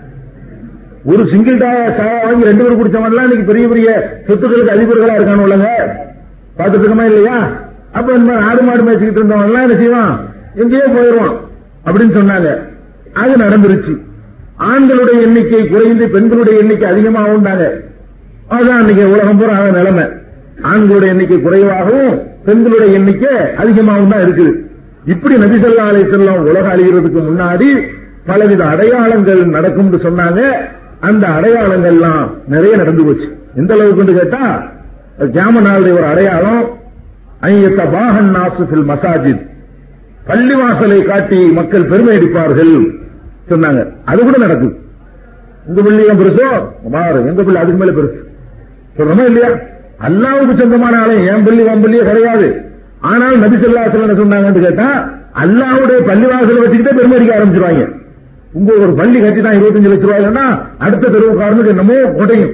ஒரு சிங்கிள் சாயா வாங்கி ரெண்டு பேரும் குடிச்சவன்லாம் இன்னைக்கு பெரிய பெரிய சொத்துக்களுக்கு அதிபர்களா இருக்கானுல்லங்க பார்த்துட்டு இருக்கமா இல்லையா? அப்ப இந்த மாதிரி ஆடு மாடு மேய்ச்சிக்கிட்டு இருந்தவன்லாம் என்ன செய்வான்? எங்கேயோ போயிடுவான். அப்படின்னு சொன்னாங்க. அது நடந்துருச்சு. ஆண்களுடைய எண்ணிக்கை குறைந்து பெண்களுடைய எண்ணிக்கை அதிகமாக உண்டாங்க அதுதான் இன்னைக்கு உலகம் பூரா நிலைமை. ஆண்களுடைய எண்ணிக்கை குறைவாகவும் பெண்களுடைய எண்ணிக்கை அதிகமாகவும் தான் இருக்குது. இப்படி நபிசல்லா அலை செல்லம் உலகம் அழிகிறதுக்கு முன்னாடி பலவித அடையாளங்கள் நடக்கும்னு சொன்னாங்க. அந்த அடையாளங்கள்லாம் நிறைய நடந்து போச்சு. எந்த அளவுக்கு கேட்டா ஜாமநாளுடைய ஒரு அடையாளம் ஐயத்த பாகன் நாசுஃபில் மசாஜித் பள்ளிவாசலை காட்டி மக்கள் பெருமை அடிப்பார்கள். சொன்னாங்க. அது கூட நடக்குது உங்க பிள்ளையும் பெருசோ? மாறு. எங்க பிள்ளை அதுக்கு மேல பெருசு. சொல்றோமா இல்லையா? அல்லாவுக்கு சொந்தமான ஆலயம் என் பள்ளி உன் பள்ளியே கிடையாது. ஆனால் நபி சொல்லா என்ன சொன்னாங்கன்னு கேட்டா அல்லாவுடைய பள்ளிவாசலை வச்சுக்கிட்டே பெருமதிக்க ஆரம்பிச்சிருவாங்க. உங்க ஒரு பள்ளி கட்டி தான் இருபத்தஞ்சு லட்சம் ரூபாய்னா அடுத்த தெருவுக்காரனுக்கு என்னமோ கொடையும்.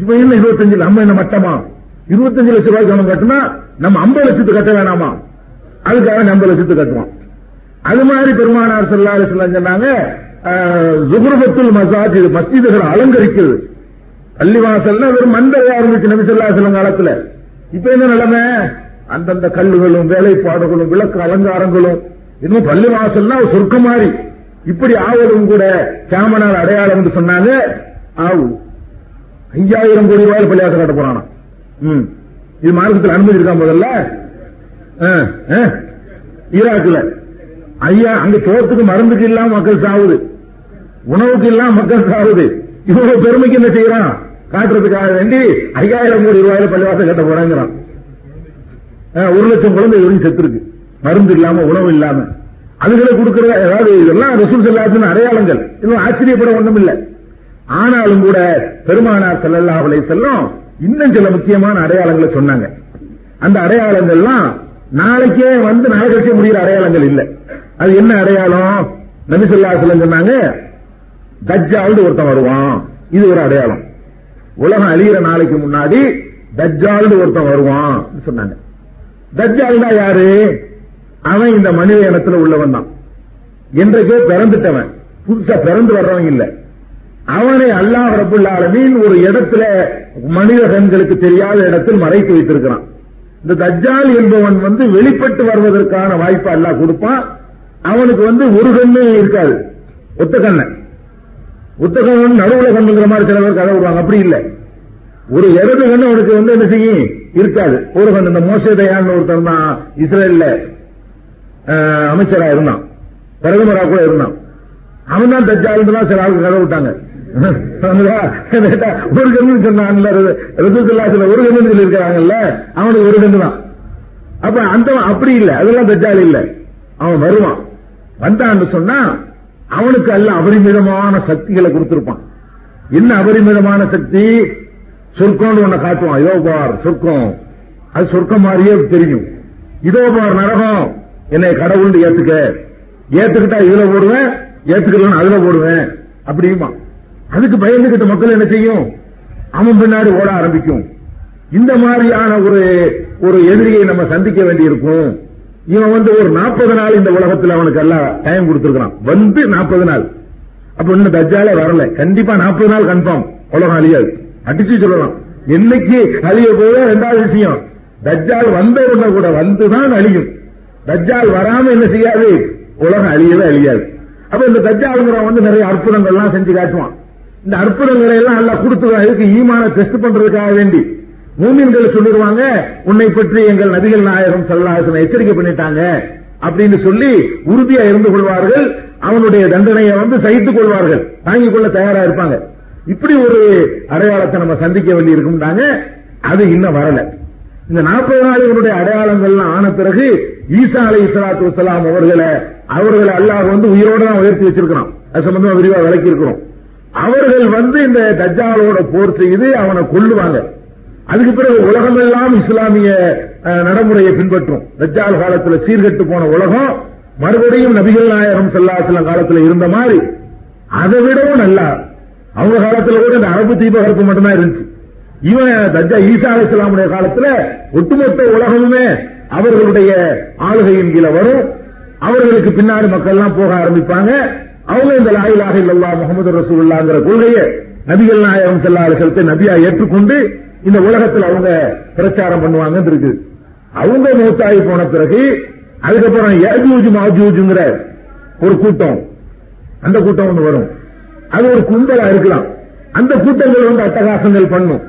இவன் என்ன இருபத்தஞ்சு நம்ம என்ன மட்டமா? இருபத்தஞ்சு லட்சம் ரூபாய்க்கு அவன் கட்டினா நம்ம ஐம்பது லட்சத்துக்கு கட்ட வேணாமா? அதுக்காக ஐம்பது லட்சத்துக்கு கட்டுவான் அது மாதிரி பெருமானார் செல்லாறு சொன்னாங்க ஜுகுர்பத்துல் மசாஜ் மஸ்ஜிதுகளை அலங்கரிக்கிறது. பள்ளிவாசல்னா வெறும் மந்தரையா இருந்துச்சு நபிசல்லா சில காலத்துல. இப்ப என்ன நிலைமை? அந்தந்த கல்லுகளும் வேலைப்பாடுகளும் விளக்கு அலங்காரங்களும் இன்னும் பள்ளிவாசல்னா ஒரு சொர்க்க மாதிரி. இப்படி ஆவதும் கூட சாமனார் அடையாளம் என்று சொன்னாங்க. ஆவு. ஐயாயிரம் கோடி ரூபாய் பள்ளிவாசல் கட்ட போறானா? ம். இது மார்க்கத்தில் அனுமதி இருக்கா முதல்ல? ஈராக்ல ஈராக்குல. ஐயா அங்க சோத்துக்கு மருந்துக்கு இல்லாம மக்கள் சாவுது. உணவுக்கு எல்லாம் மக்கள் சாருது இவ்வளவு பெருமைக்கு என்ன செய்யறான்? காட்டுறதுக்காக வேண்டி ஐயாயிரம் கோடி ரூபாயில பள்ளிவாசம் கட்ட போறாங்கிறான். ஒரு லட்சம் குழந்தை வரைக்கும் செத்துருக்கு. மருந்து இல்லாம உணவு இல்லாம. அதுகளை கொடுக்கிற அதாவது இதெல்லாம் ரசூல் செல்லாத்தின் அடையாளங்கள். இன்னும் ஆச்சரியப்பட ஒன்றும் இல்லை ஆனாலும் கூட பெருமானார் செல்லல்லா அவளை செல்லும் இன்னும் சில முக்கியமான அடையாளங்களை சொன்னாங்க. அந்த அடையாளங்கள்லாம் நாளைக்கே வந்து நாளை கழிச்சே முடிகிற அடையாளங்கள் இல்லை. அது என்ன அடையாளம்? நபி சொல்லா சொன்னாங்க தஜ்ஜால்னு ஒருத்தன் வருவான். இது ஒரு அடையாளம். உலகம் அழிகிற நாளைக்கு முன்னாடி தஜ்ஜால்னு ஒருத்தன் வருவான் சொன்னாங்க. தஜ்ஜால்னா யாரு? அவன் இந்த மனித இனத்துல உள்ளவன் தான். என்றைக்கோ பிறந்துட்டவன். புதுசா பிறந்து வர்றவன் இல்ல. அவனை அல்லாஹ் ரபுல் ஆலமீன் ஒரு இடத்துல மனித கண்களுக்கு தெரியாத இடத்தில் மறைத்து வைத்திருக்கிறான். இந்த தஜ்ஜால் என்பவன் வந்து வெளிப்பட்டு வருவதற்கான வாய்ப்பை அல்லாஹ் கொடுப்பான். அவனுக்கு வந்து ஒரு கண்ணு இருக்காது. ஒத்த கண்ணன் புத்தகம் நடுவுல கண்ணுங்கிற மாதிரி சில பேர் கதை விடுவாங்க. அப்படி இல்லை. ஒரு இடது கண்ணு அவனுக்கு வந்து என்ன செய்யும்? இருக்காது. ஒரு கண்ணு இந்த மோசேதையான்னு ஒருத்தர் தான் இஸ்ரேல்ல அமைச்சரா இருந்தான். பிரதமரா கூட இருந்தான். அவன் தான் தஜ்ஜால் தான் சில ஆளுக்கு கதை விட்டாங்க. கேட்டா, ஒரு கண்ணு சொன்னான் ரசூத்துல்லாஹில ஒரு கண்ணு சொல்லியிருக்காங்கல்ல அவனுக்கு ஒரு கண்ணு தான் அப்ப அந்த அப்படி இல்லை. அதெல்லாம் தஜ்ஜால் இல்ல. அவன் வருவான். வந்தான்னு சொன்னா அவனுக்கு அல்ல அபரிமிதமான சக்திகளை கொடுத்திருப்பான். என்ன அபரிமிதமான சக்தி? சொர்க்கம்னு ஒண்ணு காட்டுவான். இதோ பார் சொர்க்கம். அது சொர்க்கம் மாதிரியே தெரியும். இதோ பார் நரகம். என்னை கடவுள்னு ஏத்துக்க. ஏத்துக்கிட்டா இதுல போடுவேன் ஏத்துக்கலாம் அதுல போடுவேன். அப்படிமா அதுக்கு பயந்துகிட்ட மக்கள் என்ன செய்யும்? அவன் பின்னாடி ஓட ஆரம்பிக்கும். இந்த மாதிரியான ஒரு ஒரு எதிரியை நம்ம சந்திக்க வேண்டியிருக்கும். இவன் வந்து ஒரு நாற்பது நாள் இந்த உலகத்தில் அவனுக்கு எல்லாம் டைம் கொடுத்துருக்கான் வந்து நாற்பது நாள். அப்ப இன்னும் தஜ்ஜாலே வரல. கண்டிப்பா நாற்பது நாள் கன்ஃபார்ம் உலகம் அழியாது. அடிச்சு சொல்லலாம். என்னைக்கு அழிய போதோ ரெண்டாவது விஷயம். தஜ்ஜால் வந்த உடனே கூட வந்துதான் அழியும். தஜ்ஜால் வராம என்ன செய்யாது? உலகம் அழியவே அழியாது. அப்ப இந்த தஜ்ஜாலுங்கிறவன் வந்து நிறைய அற்புதங்கள்லாம் செஞ்சு காட்டுவான். இந்த அற்புதங்களை எல்லாம் நல்லா கொடுத்து அதுக்கு ஈமான டெஸ்ட் பண்றதுக்காக வேண்டி. மூமின்கள் சொல்லிடுவாங்க உன்னை பற்றி எங்கள் நபிகள் நாயகம் சல்லாசன எச்சரிக்கை பண்ணிட்டாங்க அப்படின்னு சொல்லி உறுதியா இருந்து கொள்வார்கள். அவனுடைய தண்டனையை வந்து சகித்துக் கொள்வார்கள். தாங்கிக் கொள்ள தயாரா இருப்பாங்க. இப்படி ஒரு அடையாளத்தை நம்ம சந்திக்க வேண்டி இருக்கும்டாங்க. அது இன்னும் வரல. இந்த நாற்பது நாளினுடைய அடையாளங்கள்லாம் ஆன பிறகு ஈசா அலை இஸ்லாத்து வலாம் அவர்களை அவர்களை அல்லாஹ் வந்து உயிரோட தான் உயர்த்தி வச்சிருக்கிறோம் அது சம்பந்தமா விரிவா விளக்கி இருக்கிறோம் அவர்கள் வந்து இந்த தஜ்ஜாலோட போர் செய்து அவனை கொள்ளுவாங்க அதுக்கு பிறகு உலகமெல்லாம் இஸ்லாமிய அஹ், நடைமுறையை பின்பற்றும். ரஜால் காலத்துல சீர்கெட்டு போன உலகம் மறுபடியும் நபிகள் நாயகம் செல்லாசலம் காலத்துல இருந்த மாதிரி அதை விடவும் நல்லா. அவங்க காலத்துல கூட இந்த அரபு தீபகற்பு மட்டும்தான் இருந்துச்சு. இவன் தஜா ஈசா அலிஸ்லாமுடைய காலத்துல ஒட்டுமொத்த உலகமுமே அவர்களுடைய ஆளுகையின் கீழே வரும். அவர்களுக்கு பின்னாடி மக்கள் எல்லாம் போக ஆரம்பிப்பாங்க. அவங்க இந்த லாயிலாக இல்லல்லா முகமது ரசூல்லாங்கிற கொள்கையை நபிகள் நாயகம் செல்லாத நபியா ஏற்றுக்கொண்டு இந்த உலகத்தில் அவங்க பிரச்சாரம் பண்ணுவாங்கன்னு இருக்கு. அவங்க மூத்தாகி போன பிறகு அதுக்கப்புறம் ஏஜூஜ் மாஜூஜுங்கிற ஒரு கூட்டம். அந்த கூட்டம் ஒன்று வரும். அது ஒரு கும்பலா இருக்கலாம். அந்த கூட்டங்கள் வந்து அட்டகாசங்கள் பண்ணும்.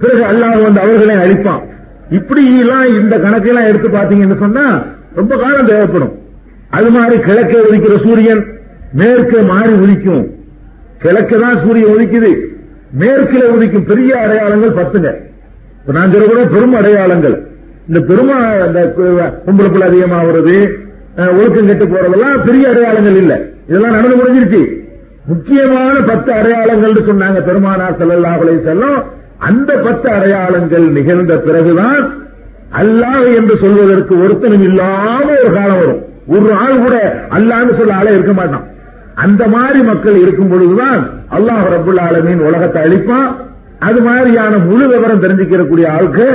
பிறகு அல்லாஹ் வந்து அவர்களையும் அழிப்பான். இப்படி எல்லாம் இந்த கணக்கெல்லாம் எடுத்து பாத்தீங்கன்னு சொன்னா ரொம்ப காலம் தேவைப்படும். அது மாதிரி கிழக்கே உதிக்கிற சூரியன் மேற்கே மாறி உதிக்கும் கிழக்கு தான் சூரியன் உதிக்குது மேற்கில உதிக்கும் பெரிய அடையாளங்கள் பத்துங்க. நான் சொல்லக்கூட பெரும் அடையாளங்கள். இந்த பெருமா இந்த கும்பல புள்ள அதிகமாகிறது அஹ், ஒழுக்கம் கெட்டு போறதெல்லாம் பெரிய அடையாளங்கள் இல்ல. இதெல்லாம் நடந்து முடிஞ்சிருச்சு. முக்கியமான பத்து அடையாளங்கள் சொன்னாங்க பெருமானார் ஸல்லல்லாஹு செல்லும் அந்த பத்து அடையாளங்கள் நிகழ்ந்த பிறகுதான் அல்லாஹ் என்று சொல்வதற்கு ஒருத்தனும் இல்லாம ஒரு காலம் வரும். ஒரு ஆள் கூட அல்லான்னு சொல்ல ஆளே இருக்க மாட்டான். அந்த மாதிரி மக்கள் இருக்கும் பொழுதுதான் அல்லாஹ் ரபுல் ஆலமீன் உலகத்தை அழிப்பான். அது மாதிரியான முழு விவரம் தெரிஞ்சுக்கிறக்கூடிய ஆளுக்கு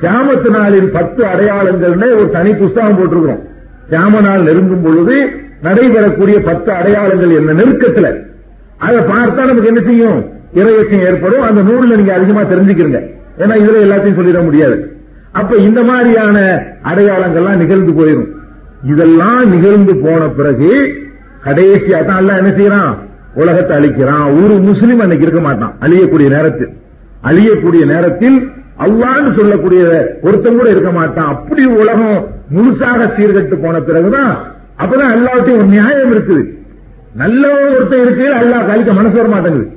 கியாமத்து நாளின் பத்து அடையாளங்கள்னு ஒரு தனி புஸ்தகம் போட்டிருக்கிறோம். கியாம நாள் நெருங்கும் பொழுது நடைபெறக்கூடிய பத்து அடையாளங்கள் என்ன நெருக்கத்துல. அதை பார்த்தா நமக்கு என்ன செய்யும்? இறையச்சம் ஏற்படும். அந்த நூல்ல நீங்க அதிகமா தெரிஞ்சுக்கிறீங்க. ஏன்னா இதுல எல்லாத்தையும் சொல்லிட முடியாது. அப்ப இந்த மாதிரியான அடையாளங்கள்லாம் நிகழ்ந்து போயிடும் இதெல்லாம் நிகழ்ந்து போன பிறகு கடைசியா அதான் அல்லாஹ் என்ன செய்யறான்? உலகத்தை அழிக்கிறான். ஒரு முஸ்லிம் அன்னைக்கு இருக்க மாட்டான். அழியக்கூடிய நேரத்தில். அழியக்கூடிய நேரத்தில் அல்லான்னு சொல்லக்கூடிய ஒருத்தன் கூட இருக்க மாட்டான். அப்படி உலகம் முழுசாக சீர்கட்டு போன பிறகுதான் அப்பதான் அல்லாவுடைய ஒரு நியாயம் இருக்குது. நல்ல ஒருத்தன் இருக்கு அல்லாஹ் கழிக்க மனசு வர மாட்டேங்குது.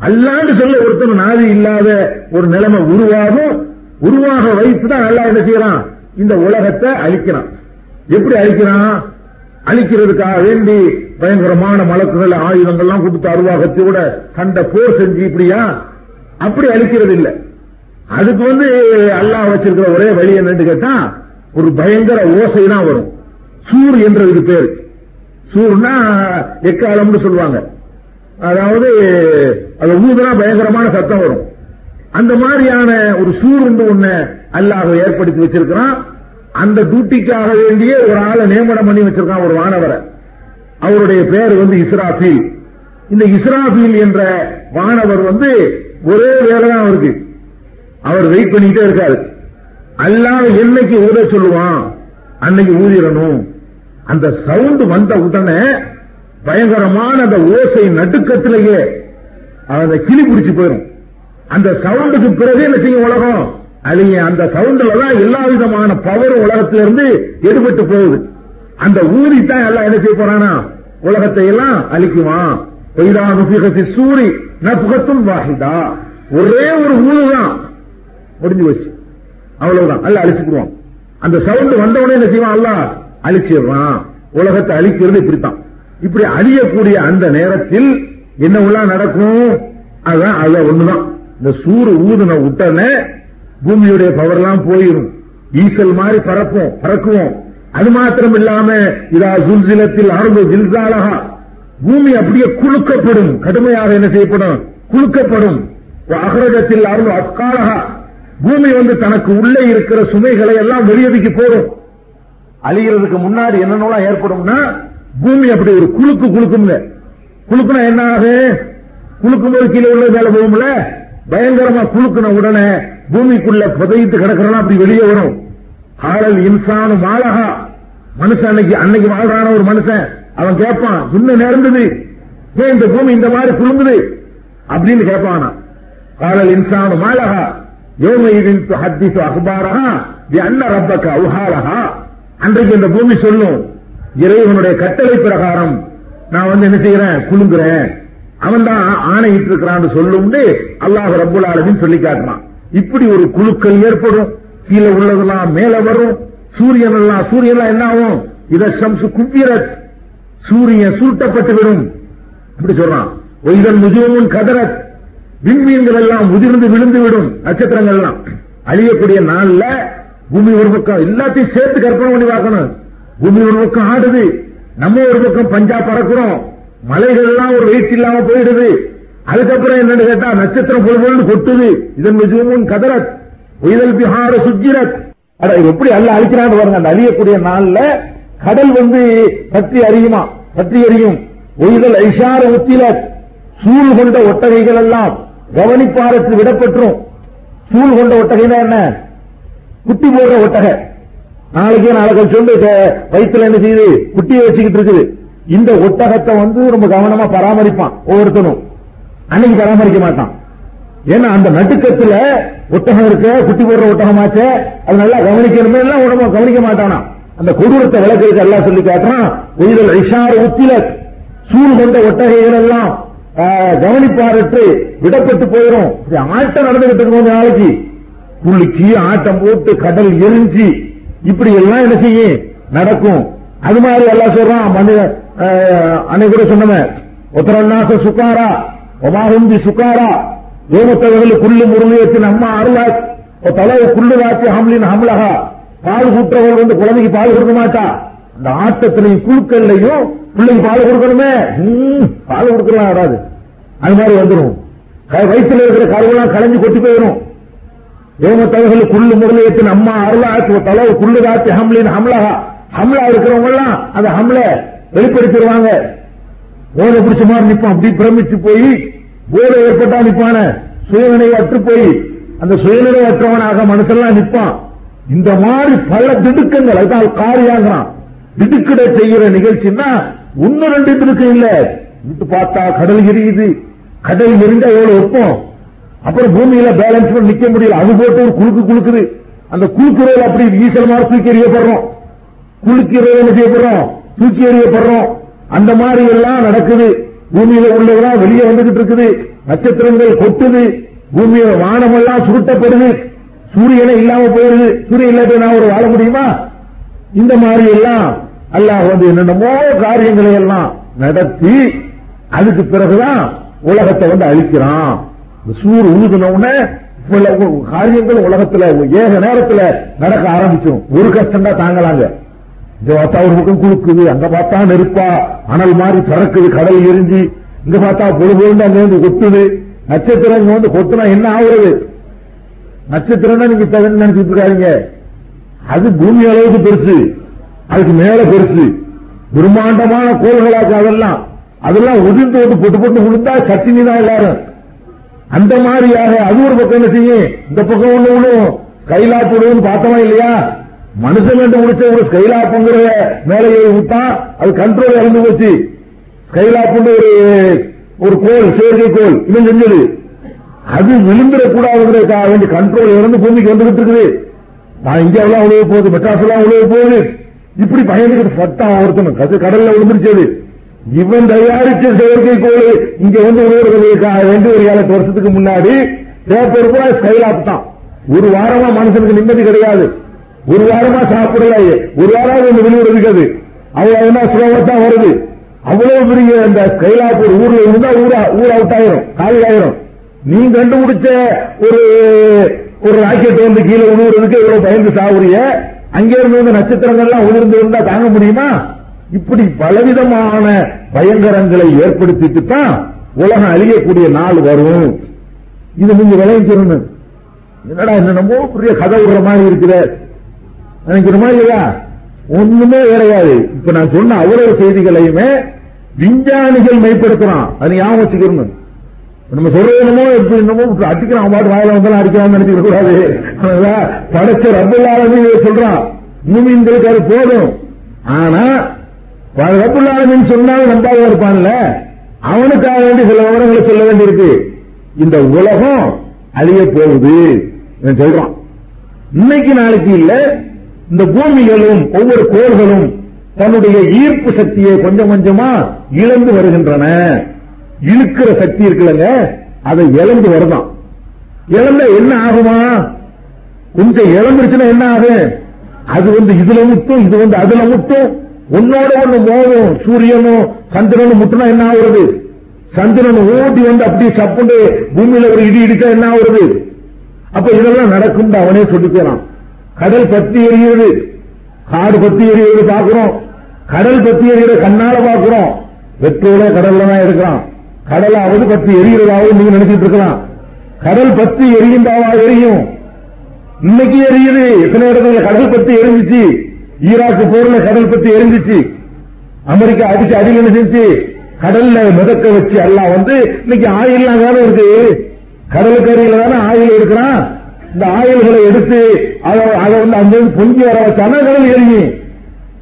அல்லான்னு சொல்ல ஒருத்தன் நாதி இல்லாத ஒரு நிலைமை உருவாகும். உருவாக வைத்துதான் அல்லாஹ் என்ன செய்யறான்? இந்த உலகத்தை அழிக்கிறான். எப்படி அழிக்கிறான்? அழிக்கிறதுக்காக வேண்டி பயங்கரமான மலக்குகள் ஆயுதங்கள்லாம் கொடுத்து அருவாகத்தோட சண்டை போர் செஞ்சு இப்படியா? அப்படி அழிக்கிறது இல்ல அதுக்கு வந்து அல்லாஹ் வச்சிருக்கிற ஒரே வழி என்னன்னு கேட்டா ஒரு பயங்கர ஓசை தான் வரும். சூர் என்றதுக்கு பேர். சூர்னா எக்காலம்னு சொல்லுவாங்க. அதாவது அது ஊதுனா பயங்கரமான சத்தம் வரும். அந்த மாதிரியான ஒரு சூருண்டு வந்து ஒண்ணு அல்லாஹ் ஏற்படுத்தி வச்சிருக்கிறான். அந்த டியூட்டிக்காக வேண்டிய ஒரு ஆளை நியமனம் பண்ணி வச்சிருக்கான் ஒரு வானவரை அவருடைய பேர் வந்து இஸ்ராஃபீல். இந்த இஸ்ராஃபீல் என்ற வானவர் வந்து ஒரே வேலை தான் அவருக்கு. அவர் வெயிட் பண்ணிட்டே இருக்காரு. அல்லாத என்னைக்கு ஊத சொல்லுவான்? அன்னைக்கு ஊதிடணும். அந்த சவுண்ட் வந்த உடனே பயங்கரமான அந்த ஓசை நடுக்கத்திலேயே அந்த கிளி பிடிச்சு போயிடும். அந்த சவுண்டுக்கு பிறகு என்ன செய்யும் உலகம்? அழிய அந்த சவுண்ட்ல தான் எல்லா விதமான பவரும் உலகத்திலிருந்து எடுபட்டு போகுது. அந்த ஊதித்தான் எல்லாம் என்ன செய்ய போறானா? உலகத்தை எல்லாம் அழிக்குவான் பொய்தா நுபிகத்தி சூரி நப்புகத்தும் வாஹிதா. ஒரே ஒரு ஊதுதான் முடிஞ்சு போச்சு. அவ்வளவுதான். அல்ல அழிச்சுக்குவான் அந்த சவுண்ட் வந்த உடனே என்ன செய்வான்? அல்ல அழிச்சிடுறான். உலகத்தை அழிக்கிறது இப்படித்தான். இப்படி அழியக்கூடிய அந்த நேரத்தில் என்ன உள்ள நடக்கும்? அதான் அது ஒண்ணுதான். இந்த சூறு ஊதுன உடனே பூமியுடைய பவர் எல்லாம் போயிடும் ஈசல் மாதிரி பறப்போம் பறக்குவோம். அது மாத்திரம் இல்லாம இதா சுல்சிலத்தில் அரும்பு ஜில்சாலகா பூமி அப்படியே குலுக்கப்படும். கடுமையாக என்ன செய்யப்படும்? குலுக்கப்படும். அகரகத்தில் அருள் அஸ்காலகா பூமி வந்து தனக்கு உள்ளே இருக்கிற சுமைகளை எல்லாம் வெளியதுக்கு போடும். அழிகிறதுக்கு முன்னாடி என்னென்னலாம் ஏற்படும்னா பூமி அப்படி ஒரு குலுக்கு குலுக்குங்க குலுக்குனா என்ன ஆகு? குலுக்கும் போது கீழே உள்ள மேல போகும்ல? பயங்கரமா குலுக்குன உடனே பூமிக்குள்ள புதைத்து கிடக்கிறனா அப்படி வெளியே வரும். காலல் இன்சானு மாலகா மனுஷன் அன்னைக்கு அன்னைக்கு வாழ்றான ஒரு மனுஷன். அவன் கேட்பான் இன்னும் நேர்ந்தது. ஏன் இந்த பூமி இந்த மாதிரி குலுங்குது அப்படின்னு கேட்பானா காலல் இன்சான மாலகா யோமயிதின் ஹத்திசு அகுபாரகா தி அன்ன ரப்பக்க அவுஹாலகா அன்றைக்கு இந்த பூமி சொல்லும் இறைவனுடைய கட்டளை பிரகாரம் நான் வந்து என்ன செய்யறேன் குலுங்குறேன். அவன் தான் ஆணையிட்டு இருக்கிறான்னு சொல்லும்னு அல்லாஹ் ரப்புல் ஆலமின் சொல்லி காட்டுறான். இப்படி ஒரு குழுக்கள் ஏற்படும். கீழே உள்ளதெல்லாம் மேல வரும். சூரியன் எல்லாம் சூரியன் எல்லாம் என்ன ஆகும்? இத சம்சு குவிரத் சூரியன் சுருட்டப்பட்டு விடும் அப்படி சொல்றான். ஒய்தல் முஜூமுன் கதரத். விண்மீன்கள் எல்லாம் உதிர்ந்து விழுந்து விடும் நட்சத்திரங்கள் எல்லாம் அழியக்கூடிய நாள்ல பூமி ஒரு பக்கம் எல்லாத்தையும் சேர்த்து கற்பனை பண்ணி பார்க்கணும். பூமி ஒரு பக்கம் ஆடுது. நம்ம ஒரு பக்கம் பஞ்சா பறக்கிறோம். மலைகள் எல்லாம் ஒரு வெயிட் இல்லாம போயிடுது. அதுக்கப்புறம் என்னன்னு கேட்டா நட்சத்திரம் பொழுது கொட்டுது. இதன் மிகவும் கதரத். உயதல் பிஹார சுஜிரத் எப்படி அல்ல அழிக்கிறான்னு பாருங்க. அந்த அழியக்கூடிய நாள்ல கடல் வந்து பற்றி அறியுமா? பற்றி அறியும். ஒய்தல் ஐஷார உத்திலத் சூழ் கொண்ட ஒட்டகைகள் எல்லாம் கவனிப்பாரத்தில் விடப்பட்டுரும் சூழ் கொண்ட ஒட்டகைனா என்ன? குட்டி போடுற ஒட்டகை. நாளைக்கே நாளைக்கு சொல்லி வயிற்றுல என்ன செய்யுது? குட்டியை வச்சுக்கிட்டு இருக்குது. இந்த ஒட்டகத்தை வந்து ரொம்ப கவனமா பராமரிப்பான் ஒவ்வொருத்தனும். அன்னைக்கு பராமரிக்க மாட்டான். ஏன்னா அந்த நட்டுக்கத்துல ஒட்டகம் இருக்க குட்டி போடுற ஒட்டகமாச்சே. அது நல்லா கவனிக்கணுமே எல்லாம் உடம்பு கவனிக்க மாட்டானா? அந்த கொடூரத்தை விளக்குறதுக்கு எல்லாம் சொல்லி காட்டுறான் உயிரில் ஐஷார உச்சில சூழ் கொண்ட ஒட்டகைகள் எல்லாம் கவனிப்பாரற்று விடப்பட்டு போயிடும் ஆட்டம் நடந்துகிட்டு இருக்கும் கொஞ்ச நாளைக்கு. புள்ளிக்கு ஆட்டம் போட்டு கடல் எரிஞ்சு இப்படி எல்லாம் என்ன செய்யும்? நடக்கும். அது மாதிரி எல்லாம் சொல்றான் மனித அன்னை கூட சொன்னவன் உத்தரநாச சுக்காரா ஒமாகுந்தி சுக்காரா தேவத்தவர்கள் குள்ளு முருளியத்தின் அம்மா அருளா தலைவர் குள்ளு வாக்கி ஹம்லின் ஹம்லகா பால் கூட்டுறவர்கள் வந்து குழந்தைக்கு பால் கொடுக்க மாட்டா. அந்த ஆட்டத்திலையும் குழுக்கள்லையும் பிள்ளைக்கு பால் கொடுக்கணுமே. பால் கொடுக்கலாம் வராது. அது மாதிரி வந்துடும் வயிற்றுல இருக்கிற கருவெல்லாம் களைஞ்சு கொட்டி போயிடும் ஏமத்தவர்கள் குள்ளு முருளியத்தின் அம்மா அருளா தலை குள்ளு வாத்தி ஹம்லின் ஹம்லகா ஹம்லா இருக்கிறவங்க எல்லாம் அந்த ஹம்ல வெளிப்படுத்திடுவாங்க. போதை பிடிச்ச மாதிரி நிற்போம் அப்படி பிரமிச்சு போய் போதை ஏற்பட்டா நிப்பான? சுயநிலை அற்று போய் அந்த சுயநிலை அற்றவனாக மனசெல்லாம் நிப்பான். இந்த மாதிரி பல திடுக்கங்கள் அதான் காரியாகிறான். திடுக்கிட செய்கிற நிகழ்ச்சின்னா ஒன்னு ரெண்டு திடுக்கம் இல்ல. விட்டு பார்த்தா கடல் எரியுது. கடல் எரிந்தா எவ்வளவு ஒப்பம் அப்புறம் பூமியில பேலன்ஸ் பண்ணி நிக்க முடியல. அது போட்டு ஒரு குழுக்கு குழுக்குது அந்த குழுக்குறதுல அப்படி ஈசல் மாதிரி தூக்கி எறியப்படுறோம். குலுக்கிறது என்ன செய்யப்படுறோம்? தூக்கி எறியப்படுறோம். அந்த மாதிரி எல்லாம் நடக்குது. பூமியில உள்ளதெல்லாம் வெளியே வந்துகிட்டு இருக்குது. நட்சத்திரங்கள் கொட்டுது. பூமியில வானமெல்லாம் சுருட்டப்படுது. சூரியனே இல்லாம போயிருது சூரியன் இல்லாத நான் ஒரு வாழ முடியுமா? இந்த மாதிரி எல்லாம் அல்லாஹ் வந்து என்னென்னமோ காரியங்களை எல்லாம் நடத்தி அதுக்கு பிறகுதான் உலகத்தை வந்து அழிக்கிறான். சூர் ஊதுன உடனே காரியங்கள் உலகத்துல ஏக நேரத்துல நடக்க ஆரம்பிச்சிடும் ஒரு கஷ்டம் தான் தாங்கலாங்க. இங்க பார்த்தா ஒரு பக்கம் குழுக்குது அங்க பார்த்தா நெருப்பா அனல் மாதிரி பறக்குது கடல் எரிஞ்சு. இங்க பார்த்தா பொழு அங்க வந்து கொட்டுது. நட்சத்திரம் இங்க வந்து கொத்துனா என்ன ஆகுறது? நட்சத்திரம் நீங்க நினைச்சிட்டு இருக்காங்க அது பூமி அளவுக்கு பெருசு. அதுக்கு மேல பெருசு. பிரம்மாண்டமான கோள்களாக்கு அதெல்லாம். அதெல்லாம் உதிர்ந்து வந்து பொட்டு பொட்டு விழுந்தா சட்டினி தான் எல்லாரும். அந்த மாதிரியாக அது ஒரு பக்கம் என்ன செய்யும்? இந்த பக்கம் ஒண்ணு விழும். கைலாட்டு விடுவோம்னு பார்த்தோமா இல்லையா? மனுஷன் என்று முடிச்ச ஒரு ஸ்கைலாப்புங்கிற மேலையை விட்டா அது கண்ட்ரோல் இறந்து போச்சு. ஸ்கைலாப்புன்னு ஒரு ஒரு கோல் செயற்கை கோல். இவன் செஞ்சது அது விழுந்துடக்கூடாதுங்கிறதுக்காக வேண்டி கண்ட்ரோல் இறந்து பூமிக்கு வந்துகிட்டு இருக்குது. நான் இந்தியாவெல்லாம் உழவு போகுது மெட்ராஸ் எல்லாம் உழவு போகுது. இப்படி பயந்துகிட்டு சட்டம் ஒருத்தன் கது கடல்ல விழுந்துருச்சது. இவன் தயாரிச்ச செயற்கை கோள் இங்க வந்து உழவுறதுக்காக வேண்டி ஒரு ஏழு வருஷத்துக்கு முன்னாடி பேப்பர் கூட ஸ்கைலாப் தான். ஒரு வாரமா மனுஷனுக்கு நிம்மதி கிடையாது. ஒரு வாரமா சாப்பிடலையே ஒரு வாரம் ஒன்று வெளியிடுறதுக்கு அது அவ்வளவு என்ன சுலபத்தான் வருது? அவ்வளவு பெரிய அந்த கைலாப்பூர் ஊர்ல இருந்தா ஊரா ஊர் அவுட் ஆயிரும் காலி ஆயிரும் நீ கண்டுபிடிச்ச ஒரு ஒரு ராக்கெட் வந்து கீழே உழுவுறதுக்கு இவ்வளவு பயந்து சாவுறிய? அங்கே இருந்து வந்து நட்சத்திரங்கள்லாம் உதிர்ந்து இருந்தா தாங்க முடியுமா? இப்படி பலவிதமான பயங்கரங்களை ஏற்படுத்திட்டு தான் உலகம் அழியக்கூடிய நாள் வரும். இது நீங்க விளைவிச்சிடணும் என்னடா என்னமோ பெரிய கதை விடுற மாதிரி இருக்கிற நினைக்கிறோமா இல்லையா? ஒண்ணுமே கிடையாது இப்ப நான் சொன்ன அவ்வளவு செய்திகளையுமே விஞ்ஞானிகள் மெய்ப்படுத்துறான் அது ஞாபகம் வச்சுக்கணும். நம்ம சொல்றது என்னமோ எப்படி என்னமோ அடிக்கிறான் பாட்டு வாயில வந்தாலும் அடிக்கிறான்னு நினைச்சுக்க கூடாது. படைச்ச ரப்பல்லாலும் சொல்றான். மூமின்களுக்கு அது போதும். ஆனா ரப்புல்லாலமின் சொன்னாலும் நம்பாக இருப்பான்ல. அவனுக்காக வேண்டி சில விவரங்களை சொல்ல வேண்டியிருக்கு. இந்த உலகம் அழிய போகுது. சொல்றான். இன்னைக்கு நாளைக்கு இல்ல. இந்த பூமிகளும் ஒவ்வொரு கோள்களும் தன்னுடைய ஈர்ப்பு சக்தியை கொஞ்சம் கொஞ்சமா இழந்து வருகின்றன. இழுக்கிற சக்தி இருக்குல்லங்க அதை இழந்து வருதான். இழந்த என்ன ஆகுமா? கொஞ்சம் இழந்துருச்சுன்னா என்ன ஆகும் அது வந்து இதுல முட்டும் இது வந்து அதுல முட்டும் உன்னோட ஒண்ணு மோதும் சூரியனும் சந்திரனும் முட்டுனா என்ன ஆகுறது? சந்திரன் ஓட்டி வந்து அப்படியே சப்புண்டு பூமியில ஒரு இடி இடிச்சா என்ன ஆகுறது? அப்ப இதெல்லாம் நடக்கும் அவனே சொல்லிக்கிறான். கடல் பத்தி எரியுது காடு பத்தி எரியுது பாக்குறோம் கடல் பத்தி எரியுற கண்ணால பாக்குறோம் பெட்ரோல கடல்ல தான் எடுக்கிறான். கடலாவது பத்தி எரிகிறதாவது நீங்க நினைச்சிட்டு இருக்கலாம். கடல் பத்தி எரியுண்டாவா எரியும். இன்னைக்கு எரியுது. எத்தனை இடத்துல கடல் பத்தி எரிஞ்சிச்சு? ஈராக்கு போர்ல கடல் பத்தி எரிஞ்சிச்சு. அமெரிக்கா அடிச்சு அடியில் என்ன செஞ்சு கடல்ல மிதக்க வச்சு எல்லாம் வந்து இன்னைக்கு ஆயில் தானே இருக்கு. கடலுக்கரையில தானே ஆயில் எடுக்கிறான். இந்த ஆயுள்களை எடுத்து அதை அதை வந்து அந்த பொங்கி வர வச்சானா கடல் எரியும்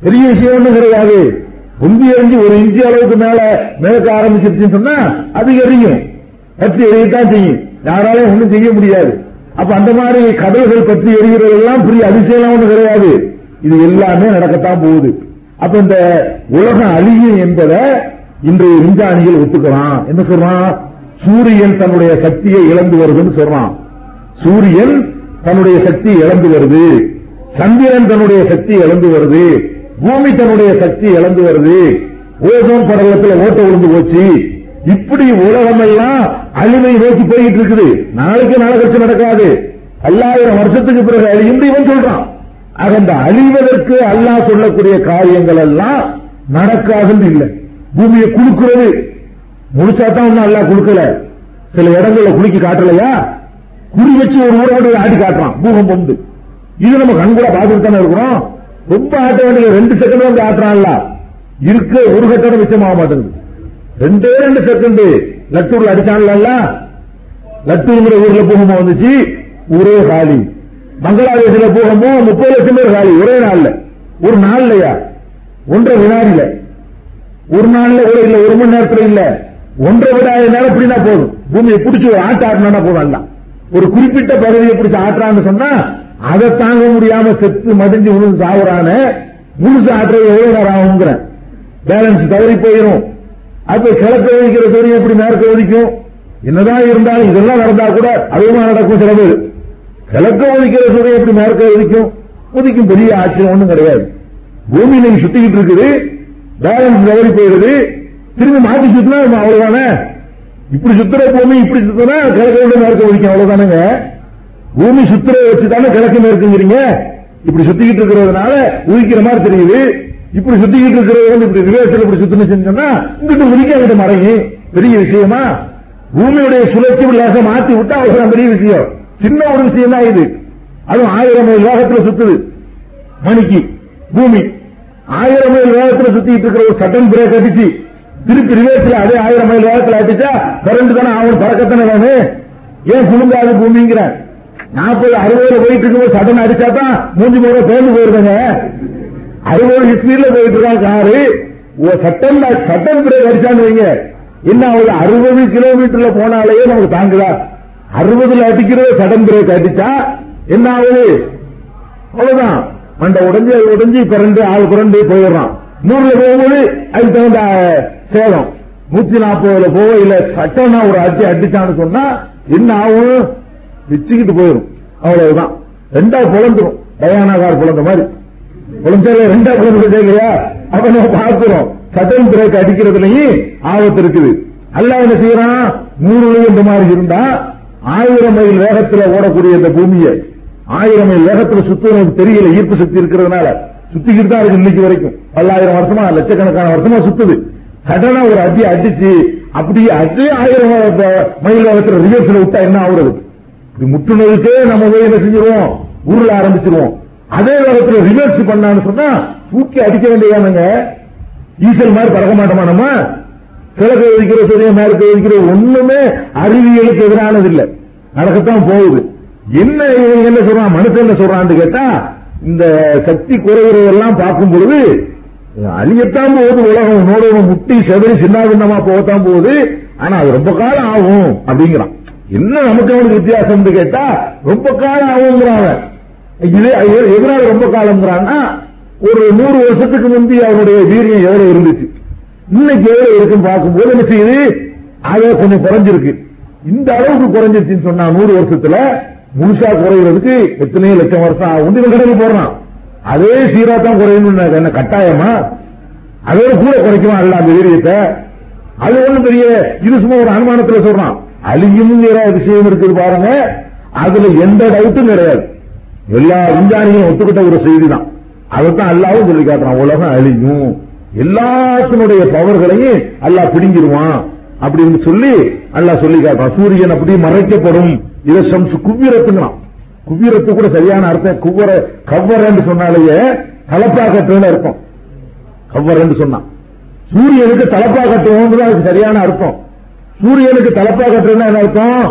பெரிய விஷயம் ஒன்றும் கிடையாது. பொங்கி எரிஞ்சு ஒரு இன்ச்சு அளவுக்கு மேல மேற்க ஆரம்பிச்சிருச்சுன்னு சொன்னா அது எரியும். பற்றி எரியத்தான் செய்யும். யாராலையும் ஒண்ணும் செய்ய முடியாது. அப்ப அந்த மாதிரி கதைகள் பற்றி எரிகிறது எல்லாம் பெரிய அதிசயம் ஒண்ணும் கிடையாது. இது எல்லாமே நடக்கத்தான் போகுது. அப்ப இந்த உலகம் அழியும் என்பதை இன்றைய விஞ்ஞானிகள் ஒத்துக்கிறான் என்ன சொல்றான்? சூரியன் தன்னுடைய சக்தியை இழந்து வருதுன்னு சொல்றான். சூரியன் தன்னுடைய சக்தி இழந்து வருது. சந்திரன் தன்னுடைய சக்தி இழந்து வருது. பூமி தன்னுடைய சக்தி இழந்து வருது. ஓசோன் படலத்தில் ஓட்ட விழுந்து போச்சு. இப்படி உலகம் எல்லாம் அழிவை நோக்கி போயிட்டு இருக்குது. நாளைக்கு நாளை நடக்காது. பல்லாயிரம் வருஷத்துக்கு பிறகு அழியும் இவன் சொல்றான். ஆக அந்த அழிவதற்கு அல்லாஹ் சொல்லக்கூடிய காரியங்கள் எல்லாம் நடக்காதுன்னு இல்லை. பூமியை குலுக்குறது. முழுசா தான் ஒன்னும் அல்லாஹ் குலுக்கல. சில இடங்கள்ல குலுக்கி காட்டலையா? குறி வச்சு ஒரு ஊரோடு ஆட்டி காட்டுறான். பூகம்பம் இது நம்ம கண்கூட பார்த்துட்டு தானே இருக்கிறோம். ரொம்ப ஆட்ட வேண்டிய ரெண்டு செகண்ட் வந்து ஆட்டுறான்ல. இருக்க ஒரு கட்டடம் ஆக மாட்டேங்குது. ரெண்டே ரெண்டு செகண்ட் லட்டூர்ல அடிச்சான்ல லட்டூர்ங்கிற ஊர்ல பூகம்பம் வந்துச்சு. ஒரே காலி. பங்களாதேஷ்ல பூகம்பம் முப்பது லட்சம் பேர் காலி. ஒரே நாள்ல. ஒரு நாள்லயா? ஒன்றரை வினாடியில. ஒரு நாள்ல ஒரு இல்ல ஒரு மணி நேரத்துல இல்ல. ஒன்றரை விடாத நேரம் அப்படின்னா போதும். பூமியை பிடிச்சி ஒரு ஆட்ட ஆட்டினா போதும் எல்லாம் ஒரு குறிப்பிட்ட பகுதியை பிடிச்சி ஆற்றான்னு சொன்னா அதை தாங்க முடியாம செத்து மடிஞ்சு விழுந்து சாவுறான முழுசு ஆட்டுறது எவ்வளவு நேரம் பேலன்ஸ் தவறி போயிடும் அது கிழக்க ஒதுக்கிற சூரியன் எப்படி மேற்க ஒதுக்கும்? என்னதான் இருந்தாலும் இதெல்லாம் நடந்தா கூட அதுவும் நடக்கும் சில பேர் கிழக்க ஒழிக்கிற சூரியன் எப்படி மேற்க ஒதுக்கும்? ஒதுக்கும் பெரிய ஆச்சரியம் ஒன்றும் கிடையாது. பூமி இன்னைக்கு சுத்திக்கிட்டு இருக்குது. பேலன்ஸ் தவறி போயிடுது. திரும்பி மாத்தி சுத்தினா அவ்வளவுதானே? இப்படி சுத்துற பூமி இப்படி சுத்தினா கிழக்க விட மேற்க ஒழிக்கும். அவ்வளவுதானுங்க. பூமி சுத்துற வச்சு தானே கிழக்கு மேற்குங்கிறீங்க. இப்படி சுத்திக்கிட்டு இருக்கிறதுனால உதிக்கிற மாதிரி தெரியுது. இப்படி சுத்திக்கிட்டு இருக்கிறது வந்து இப்படி ரிவர்சல் இப்படி சுத்தினு செஞ்சோம்னா இங்கிட்டு உதிக்க அங்கிட்டு மடங்கி பெரிய விஷயமா? பூமியுடைய சுழற்சி லேச மாத்தி விட்டா அவ்வளவுதான் பெரிய விஷயம். சின்ன ஒரு விஷயம் தான் இது. அதுவும் ஆயிரம் மைல் வேகத்துல சுத்துது. மணிக்கு பூமி. ஆயிரம் மைல் வேகத்துல சுத்திட்டு இருக்கிற ஒரு சட்டன் பிரேக் அடிச்சு திருப்பி ரிவர்ஸ்ல அதே ஆயிரம் மைல் வேகத்தில் அடிச்சா கரண்ட் தானே அவன் பறக்கத்தானே வேணும்? ஏன் குலுங்காது பூமிங்கிற? நாற்பது அறுபதுல போயிட்டு இருக்கும்போது சடன் அடிச்சா தான் மூஞ்சி மூணு பேர்ந்து போயிருந்தங்க அறுபது ஸ்பீட்ல போயிட்டு இருக்கான் காரு. சட்டம் சட்டம் பிரேக் அடிச்சான்னு வைங்க. என்ன ஆகுது அறுபது கிலோமீட்டர்ல போனாலேயே நமக்கு தாங்குதா? அறுபதுல அடிக்கிறது சடன் பிரேக் அடிச்சா என்ன ஆகுது? அவ்வளவுதான். மண்டை உடஞ்சி அது உடஞ்சி பிறண்டு ஆள் புரண்டு போயிடுறான். நூறுல போகும்போது அதுக்கு தகுந்த சேதம் நூத்தி நாற்பதுல போக இல்ல சட்டம்னா ஒரு அடி அடிச்சான்னு சொன்னா என்ன ஆகும்? பிச்சுக்கிட்டு போயிடும் அவ்வளவுதான். ரெண்டா புலந்துரும். டயானா கார் புலந்த மாதிரி. புலஞ்சால ரெண்டா புலந்து இல்லையா அப்ப நம்ம பார்க்கிறோம். சட்டம் பிரேக் அடிக்கிறதுலயும் ஆபத்து இருக்குது. அல்ல என்ன செய்யறான்? நூறு இந்த மாதிரி இருந்தா ஆயிரம் மைல் வேகத்துல ஓடக்கூடிய இந்த பூமியை ஆயிரம் மைல் வேகத்துல சுத்துறது தெரியல ஈர்ப்பு சக்தி இருக்கிறதுனால சுத்திக்கிட்டு தான் இருக்கு இன்னைக்கு வரைக்கும். பல்லாயிரம் வருஷமா லட்சக்கணக்கான வருஷமா சுத்துது. சடனா ஒரு அடி அடிச்சு அப்படி அதே ஆயிரம் மயில் வேகத்துல ரிவர்ஸ்ல விட்டா என்ன ஆகுறது? இப்படி முற்றுநோய்க்கே நம்ம போய் என்ன செஞ்சிருவோம்? உருள ஆரம்பிச்சிருவோம். அதே வேகத்துல ரிவர்ஸ் பண்ணான்னு சொன்னா தூக்கி அடிக்க வேண்டியதானுங்க? ஈசல் மாதிரி பறக்க மாட்டோமா நம்ம? கிழக்கு வைக்கிற சூரிய மேற்கு வைக்கிற ஒண்ணுமே அறிவியலுக்கு எதிரானது இல்ல நடக்கத்தான் போகுது. என்ன என்ன சொல்றான்? மனுஷன் என்ன சொல்றான்னு கேட்டா இந்த சக்தி குறைகிறதெல்லாம் பார்க்கும் பொழுது அழியத்தான் போகுது உலகம் உன்னோட முட்டி செதறி சின்ன போகத்தான் போகுது. ஆனா அது ரொம்ப காலம் ஆகும் அப்படிங்கிறான். என்ன நமக்கு அவனுக்கு வித்தியாசம் கேட்டா ரொம்ப காலம் ஆகுங்கிறான் அவன். இது எதனால ரொம்ப காலம்ங்கிறான்னா ஒரு நூறு வருஷத்துக்கு முந்தி அவனுடைய வீரியம் எவ்வளவு இருந்துச்சு? இன்னைக்கு எவ்வளவு இருக்குன்னு பார்க்கும்போது என்ன செய்யுது? அதே கொஞ்சம் குறைஞ்சிருக்கு. இந்த அளவுக்கு குறைஞ்சிருச்சுன்னு சொன்னா நூறு வருஷத்துல முழுசா குறைகிறதுக்கு எத்தனையோ லட்சம் வருஷம் ஆகும்? இவன் கணக்கு போடுறான் அதே சீரா தான் குறையணும்னு என்ன கட்டாயமா? அதோட கூட குறைக்குமா அல்ல அந்த வீரியத்தை? அது ஒண்ணும் பெரிய இது சும்மா ஒரு அனுமானத்துல சொல்றான். அழியும்ங்கிற விஷயம் இருக்குது பாருங்க. அதுல எந்த டவுட்டும் கிடையாது. எல்லா விஞ்ஞானிகளும் ஒத்துக்கிட்ட ஒரு செய்தி தான் அதைத்தான் அல்லாவும் சொல்லி காட்டுறான். உலகம் அழியும். எல்லாத்தினுடைய பவர்களையும் அல்லாஹ் பிடிங்கிடுவான் அப்படின்னு சொல்லி அல்லாஹ் சொல்லி காட்டுறான். சூரியன் அப்படி மறைக்கப்படும். இலசம்சு சம்சு குவிரத்துங்கிறான் குவிரத்து கூட சரியான அர்த்தம். குவர கவ்வரன்னு சொன்னாலேயே தலப்பாக்கட்டுன்னு அர்த்தம். கவ்வரன்னு சொன்னான் சூரியனுக்கு தலப்பா கட்டுவோம் அதுக்கு சரியான அர்த்தம். சூரியனுக்கு தலப்பா கட்டுறதுன்னா என்ன அர்த்தம்?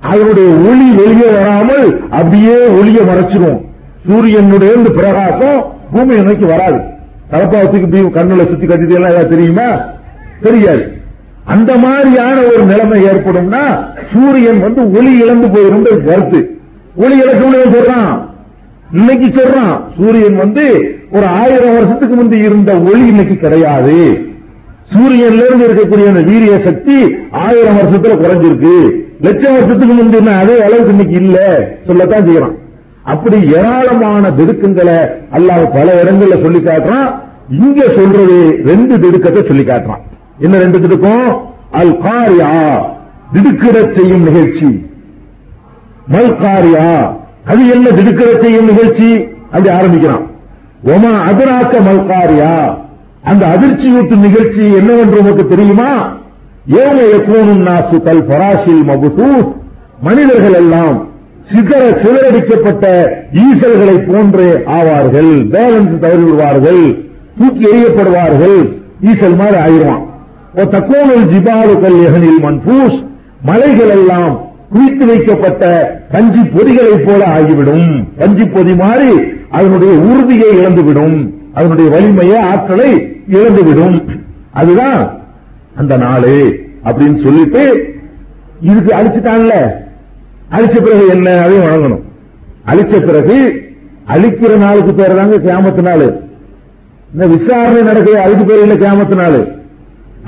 அதனுடைய ஒளி வெளியே வராமல் அப்படியே ஒளியை மறைச்சிடும் சூரியனுடைய இந்த பிரகாசம் பூமியை நோக்கி வராது. தலப்பாவத்துக்கு கண்ணுல சுத்தி கட்டிட்டு எல்லாம் தெரியுமா? தெரியாது. அந்த மாதிரியான ஒரு நிலைமை ஏற்படும்னா சூரியன் வந்து ஒளி இழந்து போயிடும் கருத்து. ஒளி இழக்கணும் சொல்றான்? இன்னைக்கு சொல்றான். சூரியன் வந்து ஒரு ஆயிரம் வருஷத்துக்கு முந்தி இருந்த ஒளி இன்னைக்கு கிடையாது. சூரியன்ல இருந்து இருக்கக்கூடிய அந்த வீரிய சக்தி ஆயிரம் வருஷத்துல குறைஞ்சிருக்கு. லட்சம் வருஷத்துக்கு முந்தின அதே அளவுக்கு இன்னைக்கு இல்ல? சொல்லத்தான் செய்யறான். அப்படி ஏராளமான திடுக்கங்களை அல்லாஹ் பல இடங்கள்ல சொல்லி காட்டுறான். இங்க சொல்றது ரெண்டு திடுக்கத்தை சொல்லி காட்டுறான். என்ன ரெண்டு இருக்கும் அல் காரியா திடுக்கிட செய்யும் நிகழ்ச்சி. மல்காரியா அது என்ன திடுக்கிட செய்யும் நிகழ்ச்சி? அப்படி ஆரம்பிக்கிறான். ஒமா அதிராக்க மல்காரியா அந்த அதிர்ச்சியூட்டும் நிகழ்ச்சி என்னவென்று உனக்கு தெரியுமா? ஏம யக்கூனும் நாசு கல் பராசில் மபுசூஸ். மனிதர்கள் எல்லாம் சிதற சிதறடிக்கப்பட்ட ஈசல்களை போன்று ஆவார்கள். பேலன்ஸ் தவறி விடுவார்கள் தூக்கி எறியப்படுவார்கள். ஈசல் மாதிரி ஆயிடுவான். ஜிபாலு கல்யகனில் மன்பூஸ் மலைகள் எல்லாம் குவித்து வைக்கப்பட்ட பஞ்சி பொதிகளைப் போல ஆகிவிடும். பஞ்சி பொதி மாறி அதனுடைய உறுதியை இழந்துவிடும். அதனுடைய வலிமையை ஆற்றலை இழந்துவிடும். அதுதான் அந்த நாளு அப்படின்னு சொல்லிட்டு இதுக்கு அழிச்சுட்டான்ல. அழிச்ச பிறகு என்ன? அதையும் வழங்கணும் அழிச்ச பிறகு அழிக்கிற நாளுக்கு பேர் தாங்க கேமத்து நாள். இந்த விசாரணை நடக்குது அதுக்கு பேர் இல்ல கேமத்து நாள்.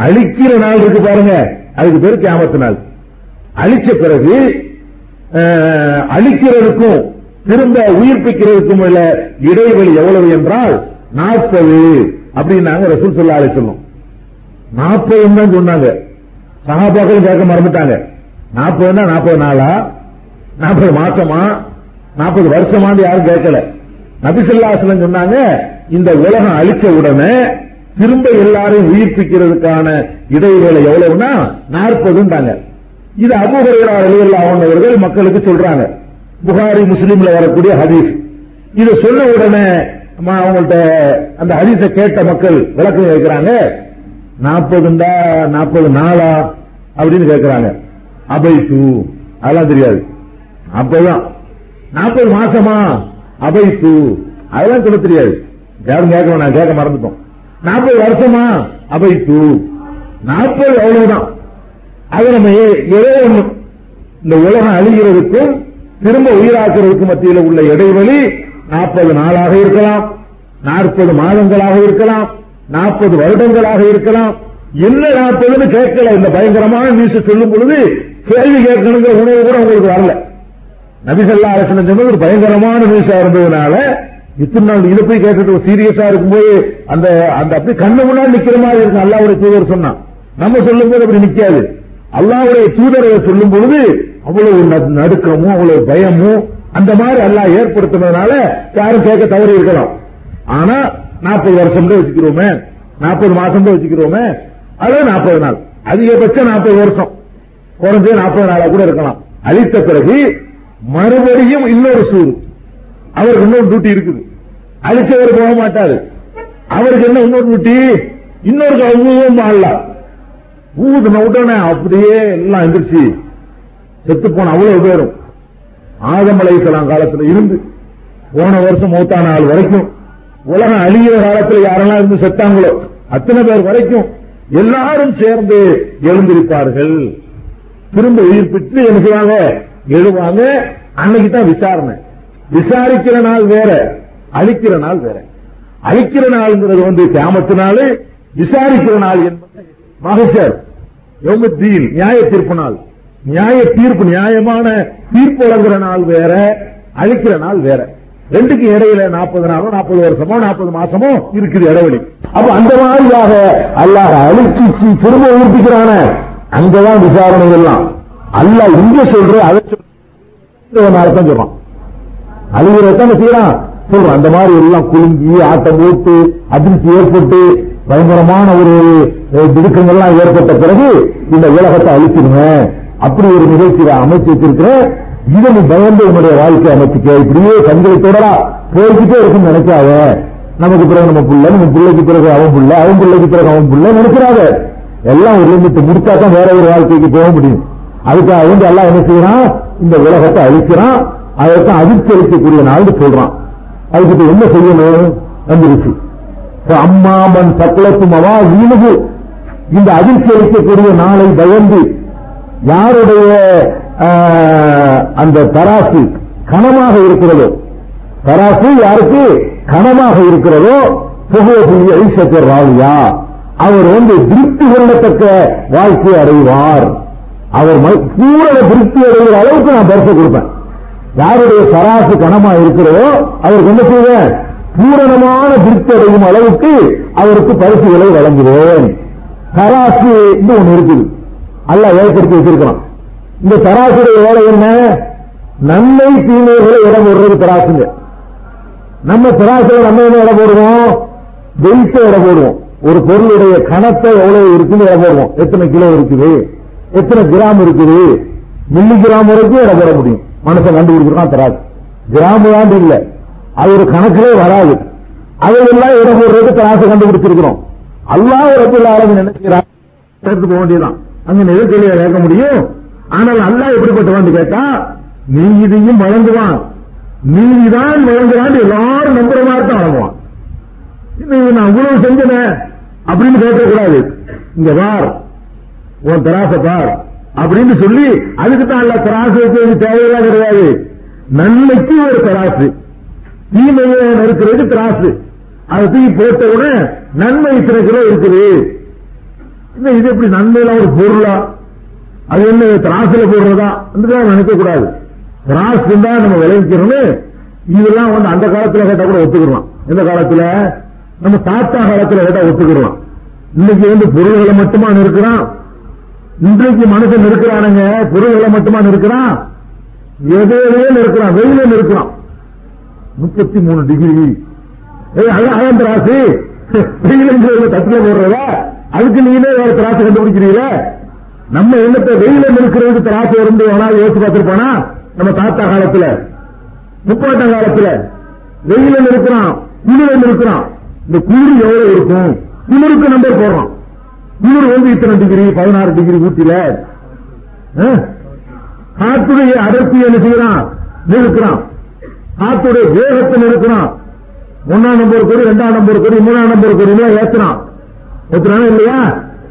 அழிக்கிற நாள் இருக்கு பாருங்க. அதுக்கு பேர் கேமத்து நாள். அழிச்ச பிறகு அழிக்கிறதுக்கும் திரும்ப உயிர்ப்பிக்கிறதுக்கும் உள்ள இடைவெளி எவ்வளவு என்றால் நாற்பது அப்படின்னாங்க ரசூல் சொல்லா அலை சொல்லும் நாற்பது தான் சொன்னாங்க. சகாபாக்கள் கேட்க மறந்துட்டாங்க. நாற்பதுன்னா நாற்பது நாளா? நாற்பது மாசமா? நாற்பது வருஷமான்னு யாரும் கேட்கல. நபிசல்லாசலம் சொன்னாங்க இந்த உலகம் அழிச்ச உடனே திரும்ப எல்லாரையும் உயிர்ப்பிக்கிறதுக்கான இடைவேளை எவ்வளவுன்னா? நாற்பதுன்றாங்க. இது அபுஹுரைரா அவர்கள் மக்களுக்கு சொல்றாங்க. புகாரி முஸ்லீம்ல வரக்கூடிய ஹதீஸ். இதை சொன்ன உடனே அவங்கள்ட்ட அந்த ஹதீஸை கேட்ட மக்கள் விளக்கம் கேட்கிறாங்க. நாற்பதுண்டா நாற்பது நாளா? அப்படின்னு கேட்கிறாங்க. அபை தூ அதெல்லாம் தெரியாது. அப்பதான் நாற்பது மாசமா? அபை தூ அதெல்லாம் சொல்ல தெரியாது. யாரும் கேட்க நான் கேட்க மறந்துட்டோம். நாற்பது வருஷமா? அபை தூ நாற்பது அவ்வளவுதான். அது நம்ம ஏ- ஏதோ ஒண்ணு. இந்த உலகம் அழிகிறதுக்கும் திரும்ப உயிராக்குறதுக்கும் மத்தியில் உள்ள இடைவெளி நாற்பது நாளாக இருக்கலாம். நாற்பது மாதங்களாக இருக்கலாம். நாற்பது வருடங்களாக இருக்கலாம். என்ன நாற்பதுன்னு கேட்கல. இந்த பயங்கரமான நியூஸ் சொல்லும் பொழுது கேள்வி கேட்கணுங்கிற உணவு கூட உங்களுக்கு வரல. நபிசல்லா அரசு சொன்னது பயங்கரமான நியூஸா இருந்ததுனால இத்தனை நாள் இதை போய் கேட்டுட்டு சீரியஸா இருக்கும்போது அந்த அந்த அப்படி கண்ணு முன்னாடி நிக்கிற மாதிரி இருக்கும். அல்லாவுடைய தூதர் சொன்னான் நம்ம சொல்லும் போது அப்படி நிக்காது. அல்லாவுடைய தூதரை சொல்லும் பொழுது அவ்வளவு நடுக்கமும் அவ்வளவு பயமும் அந்த மாதிரி அல்லாஹ் ஏற்படுத்தினதுனால யாரும் கேட்க தவறி இருக்கலாம். ஆனா நாற்பது வருஷம் தான் வச்சுக்கிறோமே. நாற்பது மாசம் தான் வச்சுக்கிறோமே. அது நாற்பது நாள். அதிகபட்சம் நாற்பது வருஷம். குறைஞ்சு நாற்பது நாளா கூட இருக்கலாம். அழித்த பிறகு மறுபடியும் இன்னொரு சூறு அவருக்கு இன்னொரு டியூட்டி இருக்குது. அழிச்சவர் போக மாட்டாரு. அவருக்கு என்ன இன்னொரு டியூட்டி இன்னொரு ஊதும் ஆடலாம் ஊதுன உடனே அப்படியே எல்லாம் எந்திரிச்சு செத்து போன அவ்வளவு பேரும். ஆதம் அலைஹிஸ்ஸலாம் காலத்துல இருந்து போன வருஷம் மூத்தான நாள் வரைக்கும் உலகம் அழியிற காலத்துல யாரெல்லாம் இருந்து செத்தாங்களோ அத்தனை பேர் வரைக்கும் எல்லாரும் சேர்ந்து எழுந்திருப்பார்கள். திரும்ப உயிர் பெற்று என்ன செய்வாங்க எழுவாங்க. அன்னைக்கு தான் விசாரணை. விசாரிக்கிற நாள் வேற அழிக்கிற நாள் வேற. அழிக்கிற நாள்ங்கிறது வந்து கியாமத்து நாள் விசாரிக்கிற நாள் என்பது மகசர் தீன் நியாய தீர்ப்பு நாள். நியாய தீர்ப்பு நியாயமான தீர்ப்பு வழங்குற நாள் வேற அழிக்கிற நாள் வேற. ரெண்டுக்கு இடையில நாற்பது நாளோ நாற்பது வருஷமோ நாற்பது மாசமோ இருக்குது இடைவெளி. அப்ப அந்த மாதிரியாக அல்லாஹ் அழிச்சு திரும்ப உயிர்ப்பிக்கிறான அங்கதான் விசாரணை எல்லாம். அல்லாஹ் இங்க சொல்ற அதை சொல்றான். அழுகிறதான செய்யறான் சொல்றோம் அந்த மாதிரி எல்லாம் குலுங்கி ஆட்டம் போட்டு அதிர்ச்சி ஏற்பட்டு பயங்கரமான ஒரு திடுக்கங்கள்லாம் ஏற்பட்ட பிறகு இந்த உலகத்தை அழிச்சிருங்க. அப்படி ஒரு நிகழ்ச்சியை அமைச்சு வச்சிருக்கிறேன். இதை நீ பயந்து உன்னுடைய வாழ்க்கை அமைச்சுக்க. இப்படியே கண்களை தொடரா. போய்கிட்டே இருக்குன்னு நினைக்காத. நமக்கு பிறகு நம்ம புள்ள நம்ம பிள்ளைக்கு பிறகு அவன் புள்ள அவன் பிள்ளைக்கு பிறகு அவன் புள்ள நினைக்கிறாத. எல்லாம் ஒரு லிமிட் முடிச்சா தான் வேற ஒரு வாழ்க்கைக்கு போக முடியும். அதுக்காக வந்து எல்லாம் என்ன செய்யறான் இந்த உலகத்தை அழிக்கிறான். அதற்கு அதிர்ச்சி அளிக்கக்கூடிய நாள்னு சொல்றான். அதுக்கு இப்ப என்ன செய்யணும்? வந்துருச்சு. அம்மா அம்மாமன் சக்கலத்தும் அவா வீணுகு. இந்த அதிர்ச்சி அளிக்கக்கூடிய நாளை பயந்து யாருடைய அந்த தராசு கனமாக இருக்கிறதோ? தராசு யாருக்கு கனமாக இருக்கிறதோ? புகழி ஐசக்கர் ராவியா. அவர் வந்து திருப்தி கொள்ளத்தக்க வாழ்க்கை அடைவார். அவர் பூரண திருப்தி அடைகிற அளவுக்கு நான் பரிசு கொடுப்பேன். யாருடைய சராசு கணமா இருக்கிறதோ அவருக்கு என்ன செய்வேன்? பூரணமான திருப்தி அடையும் அளவுக்கு அவருக்கு பரிசுகளை வழங்குவேன். சராசு ஒண்ணு இருக்குது. அல்ல ஏற்படுத்தி வச்சிருக்கிறோம் இந்த சராசுடைய வேலை என்ன? நன்மை தீமைகளை இடம் போடுறது தராசுங்க நம்ம தராசுல நம்ம என்ன இடம் போடுவோம்? வெயிட்ட இடம் போடுவோம். ஒரு பொருளுடைய கணத்தை எவ்வளவு இருக்குன்னு இடம் போடுவோம். எத்தனை கிலோ இருக்குது? எத்தனை கிராம் இருக்குது? மில்லி கிராம் வரைக்கும் இடம் போட முடியும். மனுஷன் கண்டுபிடிச்சிருக்கான் தராது. கிராம தான் இல்ல. அது ஒரு கணக்கிலே வராது. அதையெல்லாம் இடம் போடுறதுக்கு தராசு கண்டுபிடிச்சிருக்கிறோம். அல்லாஹ் ரபுல் ஆலமின் என்ன செய்யறான் எடுத்து போக வேண்டியதான் அங்க நெருக்கடியை கேட்க முடியும். ஆனால் அல்லாஹ் எப்படிப்பட்டவன் கேட்டா நீதியும் வழங்குவான். நீதிதான் வழங்குவான். எல்லாரும் நம்புற மாதிரி தான் வழங்குவான். இன்னும் நான் இவ்வளவு செஞ்சனேன் அப்படின்னு கேட்கக்கூடாது. இங்க வார் உன் தராசை பார். அப்படின்னு சொல்லி அதுக்கு தான் அல்ல தராசு வைக்கிறது தேவையெல்லாம் கிடையாது நன்மைக்கு ஒரு தராசு. தீமையை இருக்கிறது திராசு. அதை தூக்கி போட்ட உடனே நன்மை இத்தனை கிலோ இருக்குது. இந்த இது எப்படி நன்மையில ஒரு பொருளா? அது என்ன திராசுல போடுறதா? நினைக்க கூடாது. திராசு தான் நம்ம விளைவிக்கிறோம்னு இதெல்லாம் வந்து அந்த காலத்துல கேட்டா கூட ஒத்துக்கிறோம் இந்த காலத்துல? நம்ம தாத்தா காலத்துல கேட்டா ஒத்துக்கிறோம் இன்னைக்கு வந்து பொருள்களை மட்டுமா இருக்கிறான் இன்றைக்கு மனுஷன் இருக்கிறானுங்க பொருள்களை மட்டுமா இருக்கிறான் எதையே இருக்கிறான் வெயில இருக்கிறான் முப்பத்தி மூணு டிகிரி. ஏய், அதான் திராசு வெயிலுங்கிறது தட்டுல போடுறதா அதுக்கு நீங்களே வேற திராசு கண்டுபிடிக்கிறீங்களே? நம்ம எண்ணத்தை வெயில இருக்கிறது திராசு இருந்து வேணா யோசிச்சு பார்த்திருப்பானா? நம்ம தாத்தா காலத்துல முப்பாட்டம் காலத்துல. வெயில இருக்கிறான் குளிர இருக்கிறான் இந்த குளிர் எவ்வளவு இருக்கும்? குளிருக்கு நம்பர் போடுறான். இவர் வந்து இத்தனை டிகிரி பதினாறு டிகிரி ஊட்டில. ஆ? காத்துடைய அடர்த்தி என்ன செய்யறான்? நிறுக்கிறான் காத்துடைய வேகத்தை நிறுக்கிறான் ஒன்னாம் நம்பர் கோடி ரெண்டாம் நம்பர் கோடி மூணாம் நம்பர் கொடி ஏத்துறான். ஏத்துறானா இல்லையா?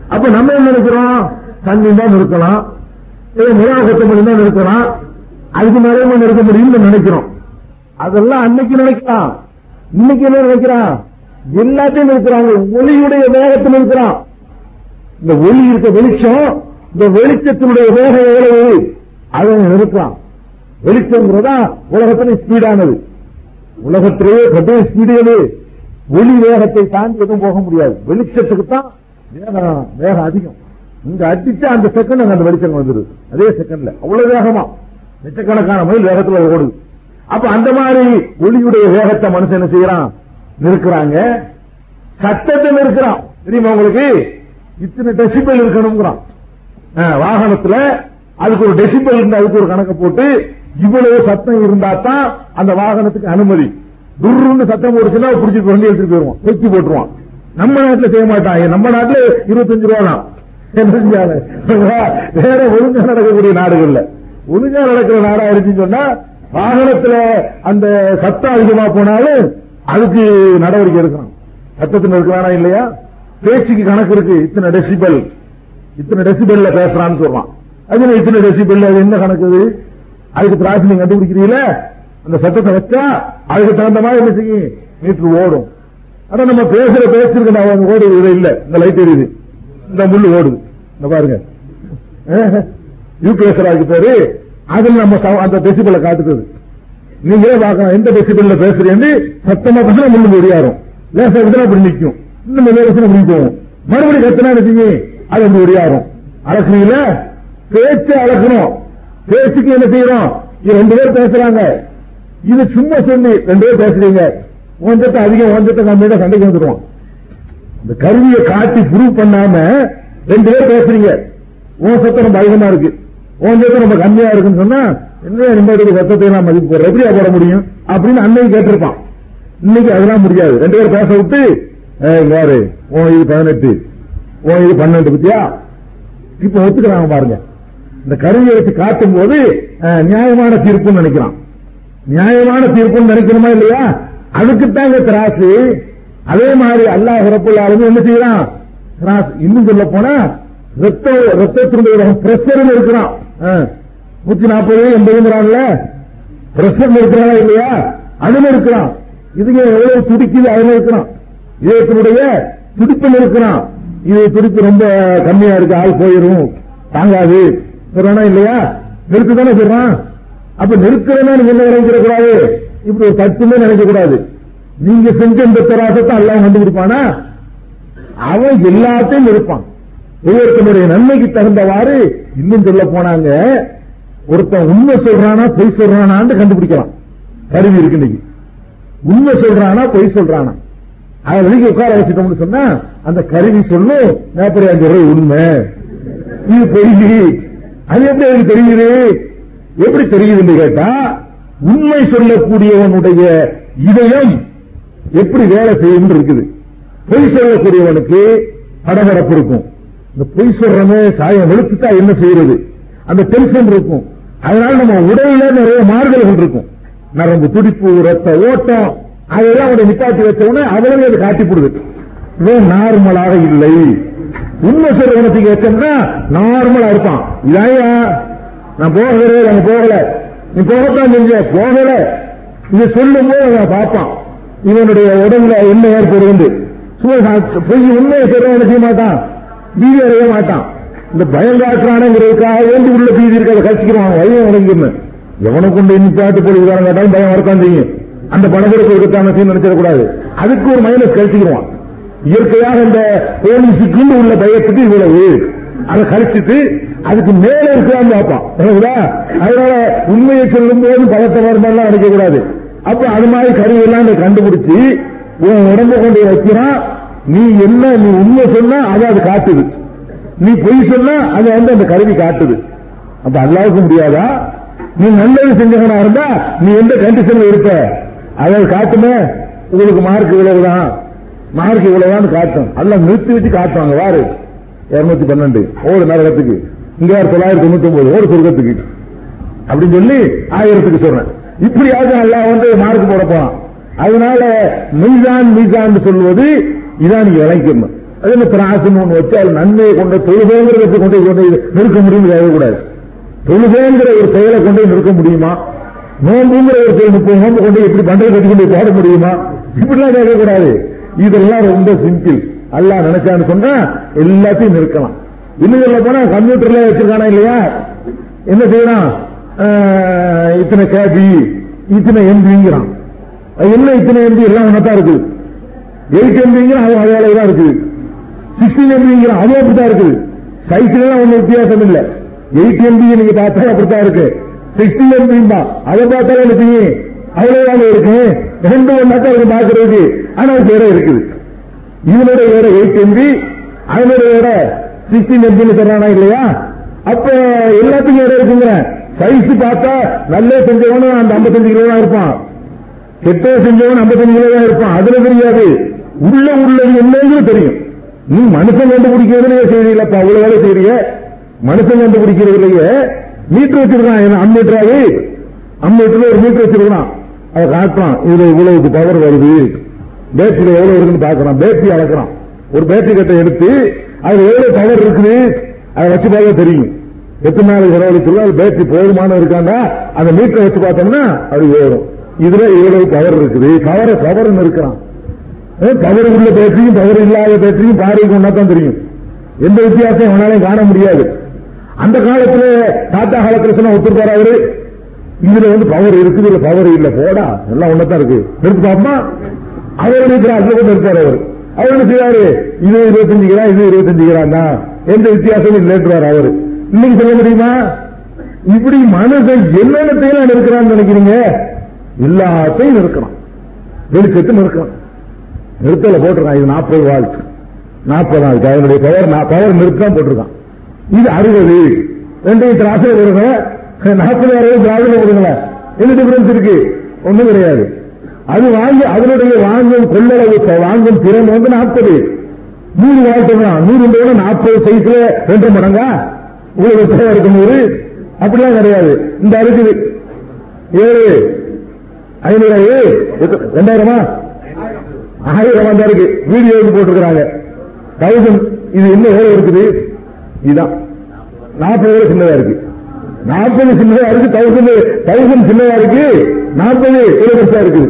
அப்ப நம்ம என்ன நினைக்கிறோம்? தண்ணி தான் நிறுத்தலாம் ஏதோ நிராகத்தை கொத்தமல்லி தான் நிறுத்தலாம் அதுக்கு மேலே நிறுத்த முடியும்னு நினைக்கிறோம். அதெல்லாம் அன்னைக்கு நினைக்கலாம். இன்னைக்கு என்ன நினைக்கிறான்? எல்லாத்தையும் நிறுத்துறாங்க ஒளியுடைய வேகத்தை நிறுத்துறான் இந்த ஒளி இருக்க வெளிச்சம் இந்த வெளிச்சத்தினுடைய வேகம் எவ்வளவு? அதை நிறுத்தலாம் வெளிச்சம்ங்கிறதா உலகத்திலே ஸ்பீடானது. உலகத்திலேயே கடும் ஸ்பீடு எது? ஒளி வேகத்தை தாண்டி எதுவும் போக முடியாது. வெளிச்சத்துக்கு தான் வேகம் வேகம் அதிகம். இங்க அடிச்சா அந்த செகண்ட் அந்த வெளிச்சம் வந்துருது. அதே செகண்ட்ல அவ்வளவு வேகமா. லட்சக்கணக்கான மைல் வேகத்துல ஓடுது. அப்ப அந்த மாதிரி ஒளியுடைய வேகத்தை மனுஷன் என்ன செய்யறான்? நிறுக்கிறாங்க. சத்தத்தை நிற்கிறான் தெரியுமா உங்களுக்கு? இத்தனை டெசிபல் இருக்கணுங்கிறான் வாகனத்துல அதுக்கு ஒரு டெசிபல் இருந்து அதுக்கு ஒரு கணக்கு போட்டு இவ்வளவு சத்தம் இருந்தா தான் அந்த வாகனத்துக்கு அனுமதி. துருன்னு சத்தம் போடுச்சுன்னா பிடிச்சி வண்டி எடுத்துட்டு போயிருவான். தூக்கி போட்டுருவான். நம்ம நாட்டுல செய்ய மாட்டான். நம்ம நாட்டுல இருபத்தஞ்சு ரூபா தான். என்ன செஞ்சாங்க? வேற ஒழுங்கா நடக்கக்கூடிய நாடுகள்ல. ஒழுங்கா நடக்கிற நாடா இருந்துன்னு சொன்னா வாகனத்துல அந்த சத்தம் அதிகமா போனாலும் அதுக்கு நடவடிக்கை எடுக்கணும். சத்தத்தில் இருக்கிறானா இல்லையா? பேச்சுக்கு கணக்கு இருக்கு இத்தனை டெசிபல் இத்தனை டெசிபல்ல பேசுறான்னு சொல்றான். அதுல இத்தனை டெசிபல் அது என்ன கணக்கு அது அதுக்கு பிராசி நீங்க கண்டுபிடிக்கிறீங்களா? அந்த சத்தத்தை வச்சா அதுக்கு தகுந்த மாதிரி என்ன செய்யும்? மீட்டர் ஓடும். ஆனா நம்ம பேசுற பேசிருக்கு நான் ஓடுது இது இல்ல. இந்த லைட் எரியுது. இந்த முள்ளு ஓடுது. இந்த பாருங்க. யூபிஎஸ்ஆருக்கு பேரு. அதுல நம்ம அந்த டெசிபலை காட்டுறது. நீங்களே பார்க்கலாம் எந்த டெசிபல்ல பேசுறேன்னு சத்தமா பேசுனா முள்ளு ஒடியாரும் லேசா விட்டுனா அப்படி நிற்கும் இன்னும் மெல்ல பேசுனா போகும் மறுபடியும் கத்தினா என்ன அது வந்து ஒடியாரும். அளக்குறீங்களா பேச்சு அளக்கணும் பேச்சுக்கு என்ன செய்யறோம்? இது ரெண்டு பேர் பேசுறாங்க. இது சும்மா சொல்லி ரெண்டு பேர் பேசுறீங்க. கொஞ்சத்தை அதிகம் கொஞ்சத்தை கம்மியா சண்டைக்கு வந்துடுவோம் இந்த கருவியை காட்டி ப்ரூவ் பண்ணாம ரெண்டு பேர் பேசுறீங்க. உன் சத்தம் ரொம்ப அதிகமா இருக்கு. உன் சத்தம் ரொம்ப கம்மியா இருக்குன்னு சொன்னா என்ன நிம்மதி சத்தத்தை நான் மதிப்பு போடுற எப்படியா போட முடியும்? அப்படின்னு அன்னைக்கு கேட்டிருப்பான். இன்னைக்கு அதெல்லாம் முடியாது. ரெண்டு பேர் பேச விட்டு பாரு உன் இது பதினெட்டு. உன் இது பன்னெண்டு பத்தியா? இப்ப ஒத்துக்கிறாங்க பாருங்க. இந்த கருவியை வச்சு காட்டும் போது நியாயமான தீர்ப்புன்னு நினைக்கிறான். நியாயமான தீர்ப்புன்னு நினைக்கணுமா இல்லையா? அதுக்குத்தாங்க திராசு. அதே மாதிரி அல்லாஹ் ரப்புல் என்ன செய்யறான்? திராசு. இன்னும் சொல்ல போனா ரத்த ரத்தத்தினுடைய பிரஷர் இருக்கிறான். நூத்தி நாற்பது எண்பதுங்கிறான்ல பிரஷர் இருக்கிறானா இல்லையா? அதுல இருக்கிறான். இதுங்க எவ்வளவு துடிக்குது அதுல இருக்கிறான். இதயத்தினுடைய துடிப்பில் இருக்கிறான். இது துடிப்பு ரொம்ப கம்மியா இருக்கு ஆள் போயிரும். தாங்காது. சொல்றானா இல்லையா? நிறுத்து தானே சொல்றான்? அப்ப நிறுத்துறேன்னா நீங்க என்ன நினைக்கிற கூடாது இப்படி ஒரு தட்டுமே நினைக்க கூடாது நீங்க செஞ்ச இந்த தராசத்தை எல்லாம் கொடுப்பானா அவன் எல்லாத்தையும் இருப்பான் ஒவ்வொருத்தனுடைய நன்மைக்கு தகுந்தவாறு இன்னும் சொல்ல போனாங்க. ஒருத்தன் உண்மை சொல்றானா பொய் சொல்றானான்னு கண்டுபிடிக்கலாம். கருவி இருக்கு இன்னைக்கு. உண்மை சொல்றானா பொய் சொல்றானா? அதை வெளியே உட்கார வச்சுட்டோம்னு சொன்னா அந்த கருவி சொல்லும் நாற்பத்தி அஞ்சு ரூபாய் உண்மை. இது பொய் அது எப்படி எனக்கு தெரியுது? எப்படி தெரியுதுன்னு கேட்டா உண்மை சொல்லக்கூடியவனுடைய இதயம் எப்படி வேலை செய்யும் இருக்குது. பொய் சொல்லக்கூடியவனுக்கு படபடப்பு இருக்கும். இந்த பொய் சொல்றமே சாயம் வெளுத்துட்டா என்ன செய்யறது? அந்த டென்ஷன் இருக்கும். அதனால நம்ம உடல்ல நிறைய மாறுதல்கள் இருக்கும். நரம்பு துடிப்பு ரத்த ஓட்டம் அதெல்லாம் அவனை நிப்பாட்டி வச்சவன உடனே அவளே காட்டி காட்டிப்படுது. இவன் நார்மலாக இல்லை. உண்மை சொல்றவனத்துக்கு ஏற்றம்னா நார்மலா இருப்பான். இதாயா நான் போகவே அவன் போகல. நீ போகத்தான் செஞ்ச போகல. இது சொல்லும் போது அவன் பார்ப்பான். இவனுடைய உடம்புல என்ன ஏற்படுது சும்மா பொய் உண்மையை சொல்றவன் செய்ய மாட்டான்? பீதி அடைய மாட்டான். இந்த பயம் காட்டுறானுங்கிறதுக்காக வேண்டி உள்ள பீதி அதை கட்சிக்கிறான் வயம் உடங்கிருந்தேன் எவனை கொண்டு நிப்பாட்டு போலீஸ்காரன் கேட்டாலும் பயம் வரத்தான் செய்யும். அந்த பணத்திற்கு இருக்கத்தான செய்ய நினைச்சிடக்கூடாது. அதுக்கு ஒரு மைனஸ் கழிச்சுக்கிடுவான். இயற்கையாக இந்த போலீஸுக்கு உள்ள பயத்துக்கு இவ்வளவு. அதை கழிச்சிட்டு அதுக்கு மேல இருக்கலாம்னு பார்ப்பான். அதனால உண்மையை சொல்லும் போது பலத்த வருமானம் நினைக்க கூடாது அப்ப அது மாதிரி கருவியெல்லாம் எல்லாம் கண்டுபிடிச்சு உன் உடம்ப கொண்டு வைக்கிறான். நீ என்ன நீ உண்மை சொன்னா அதை அது காட்டுது. நீ பொய் சொன்னா அதை வந்து அந்த கருவி காட்டுது. அப்ப அல்லாவுக்கு முடியாதா? நீ நல்லது செஞ்சவனா இருந்தா நீ எந்த கண்டிஷன்ல இருப்ப? அதாவது காட்டுமே உங்களுக்கு மார்க் இவ்வளவுதான். மார்க் இவ்வளவுதான் காட்டும். அதெல்லாம் நிறுத்தி வச்சு காட்டுவாங்க வாரு. இருநூத்தி பன்னெண்டு. ஒரு நரகத்துக்கு. இங்க தொள்ளாயிரத்தி தொண்ணூத்தி ஒன்பது ஓடு சொர்க்கத்துக்கு. அப்படின்னு சொல்லி ஆயிரத்துக்கு சொல்றேன் இப்படியாவது அல்லாஹ் வந்து மார்க் போட போறான். அதனால மீசான் மீசான் சொல்வது இதான் நீங்க விளைக்கணும் அது என்ன பிராசம் ஒன்று வச்சு அது நன்மையை கொண்ட தொழுகைங்கிறத கொண்டு கொண்டு நிறுக்க முடியும் கூடாது தொழுகைங்கிற ஒரு செயலை கொண்டு நிறுக்க முடியுமா? நோன்புங்கிற ஒரு செயல் முப்பது நோம்பு கொண்டு எப்படி பண்டை கட்டிக்கொண்டு பாட முடியுமா? இப்படிலாம் கேட்கக்கூடாது. இதெல்லாம் ரொம்ப சிம்பிள். அல்லாஹ் நினைச்சான்னு சொன்னா எல்லாத்தையும் நிற்கலாம் இன்னும் சொல்ல போனா கம்ப்யூட்டர்ல வச்சிருக்கானா இல்லையா? என்ன செய்யறான்? ஆஹ், இத்தனை கேபி இத்தனை எம்பிங்கிறான் அது என்ன இத்தனை எம்பி எல்லாம் ஒன்னதான் இருக்கு. எயிட் எம்பிங்கிறான் அது அதே தான் இருக்கு. சிக்ஸ்டீன் எம்பிங்கிறான் அதுவும் அப்படித்தான் இருக்குது சைக்கிள் எல்லாம் ஒன்னும் வித்தியாசம் இல்லை. எயிட் எம்பி நீங்க பார்த்தா அப்படித்தான் இருக்கு. சிக்ஸ்டீன் எம்பி தான் அதை பார்த்தாலும் எனக்கு அவ்வளவுதான் இருக்கு? ரெண்டு ஒன்னாத்தான் இருக்கு பாக்குறதுக்கு ஆனா அது வேற இருக்குது. இவனுடைய வேற எயிட் எம்பி அவனுடைய வேற சிக்ஸ்டீன் எம்பின்னு சொல்றானா இல்லையா? அப்ப எல்லாத்துக்கும் வேற இருக்குங்கிற. சைஸ் பார்த்தா நல்ல செஞ்சவனும் அந்த 55 கிலோ தான் இருப்பான். கெட்ட செஞ்சவன் 55 கிலோ தான் இருப்பான். அதுல தெரியாது. உள்ள உள்ளது என்னங்கிறது தெரியும். நீ மனுஷன் கண்டுபிடிக்கிறதுலயே செய்யறீங்களப்பா? அவ்வளவு வேலை செய்யறீங்க. மனுஷன் கண்டுபிடிக்கிறதுலயே மீட்டர் வச்சிருக்கான் என்ன அம்மீட்டராது அம்மீட்டர்ல ஒரு மீட்டர் வச்சிருக்கான் அதை காட்டுறான். இதுல இவ்வளவுக்கு பவர் வருது. பேட்டரியில எவ்வளவு இருக்குன்னு பாக்குறான் பேட்டரி அளக்குறான். ஒரு பேட்டரி கட்டை எடுத்து அதுல எவ்வளவு பவர் இருக்குது? அதை வச்சு பார்த்தா தெரியும். எத்தனை நாள் செலவழிச்சிருக்கோம் அது பேட்டரி போதுமான இருக்காண்டா? அந்த மீட்டரை வச்சு பார்த்தோம்னா அது ஏறும். இதுல இவ்வளவு பவர் இருக்குது? கவரை பவர்னு இருக்கிறான். பவர் உள்ள பேட்டரியும் பவர் இல்லாத பேட்டரியும் பார்வைக்கு ஒன்னா தான் தெரியும். எந்த வித்தியாசம் அவனாலையும் காண முடியாது. அந்த காலத்துல தாத்தா காலத்துல சொன்னா ஒத்துருப்பாரு அவரு. இதுல வந்து பவர் இருக்குது இல்ல பவர் இல்ல போடா. எல்லாம் ஒன்னதான் இருக்கு. நிறுத்து பாப்பா? அவர் இருக்கிற கூட இருப்பார் அவர். அவர் என்ன செய்வாரு இது இருபத்தஞ்சு கிராம் இது இருபத்தஞ்சு கிராம் தான். எந்த வித்தியாசமும் இல்லைன்றார் அவர். இன்னைக்கு சொல்ல முடியுமா? இப்படி மனுஷன் என்னென்னத்தையும் இருக்கிறான்னு நினைக்கிறீங்க? எல்லாத்தையும் நிறுக்கணும் வெளிச்சத்து நிறுக்கணும் நிறுத்தல போட்டிருக்கான். இது நாற்பது வால்ட் நாற்பது நாள். அதனுடைய பவர் பவர் நிறுத்தம் போட்டிருக்கான். இது அறுபது. ரெண்டையும் திராட்சை கொடுங்க நாற்பது அறுபது திராவிட கொடுங்க என்ன டிஃபரன்ஸ் இருக்கு? ஒண்ணும் கிடையாது. அது வாங்கி அதனுடைய வாங்கும் கொள்ளளவு வாங்கும் திறன் வந்து நாற்பது. நூறு வாழ்க்கை நூறு விட நாற்பது சைஸ்ல ரெண்டு மடங்கா? உங்களுக்கு தேவை இருக்கும் நூறு? அப்படிலாம் கிடையாது. இந்த இருக்குது ஏழு. ஐநூறு ரெண்டாயிரமா? ஆயிரம் தான் இருக்கு. வீடியோ போட்டிருக்கிறாங்க. தௌசண்ட் இது இன்னும் எவ்வளவு இருக்குது? இதுதான் நாற்பது வேலை சின்னதா இருக்கு. நாற்பது சின்னதா இருக்கு தௌசண்ட் தௌசண்ட் சின்னதா இருக்கு. நாற்பது இலவசா இருக்குது.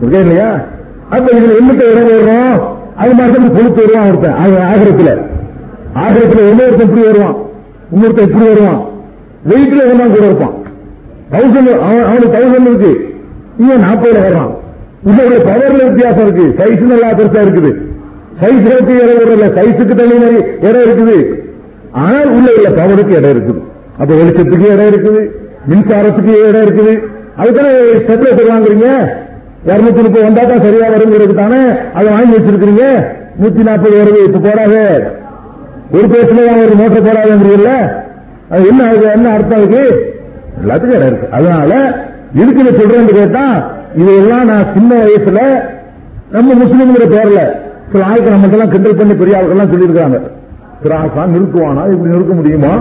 இருக்கா இல்லையா? அப்ப இதுல என்னத்த இடம் வர்றோம் அது மாதிரி கொளுத்து வருவான் ஒருத்தன்? ஆகிரத்துல. ஆகிரத்துல இன்னொருத்தன் இப்படி வருவான்? இன்னொருத்தன் இப்படி வருவான்? வெயிட்ல ஒன்னா கூட இருப்பான்? தௌசண்ட் அவனுக்கு தௌசண்ட் இருக்கு. இவன் நாற்பதுல வர்றான். உள்ள பவர்ல வித்தியாசம் இருக்கு. சைஸ் நல்லா பெருசா இருக்குது. சைஸ் இருக்கு இடம் வரல சைஸுக்கு தனி மாதிரி இடம் இருக்குது. ஆனால் உள்ள உள்ள பாவனுக்கு இடம் இருக்குது. அப்ப வெளிச்சத்துக்கு இடம் இருக்குது மின்சாரத்துக்கு இடம் இருக்குது. அதுக்கான ஸ்டெப்லைசர் வாங்குறீங்க. இருநூத்தி முப்பது வந்தா தான் சரியா வருங்கிறது தானே அதை வாங்கி வச்சிருக்கீங்க நூத்தி நாற்பது வருது இப்ப போடாத. ஒரு பேசுல ஒரு மோட்டர் போடாதுங்கிறீங்கல்ல? அது என்ன அதுக்கு என்ன அர்த்தம் இருக்கு எல்லாத்துக்கும் இடம் இருக்கு. அதனால இதுக்கு இதை சொல்றேன்னு கேட்டா இதெல்லாம் நான் சின்ன வயசுல நம்ம முஸ்லீம்ங்கிற பேர்ல சில ஆளுக்கு நம்ம கிண்டல் பண்ணி பெரிய ஆளுக்கெல்லாம் சொல்லியிருக்காங்க திராசா நிறுத்துவானா? இப்படி நிறுத்த முடியுமா?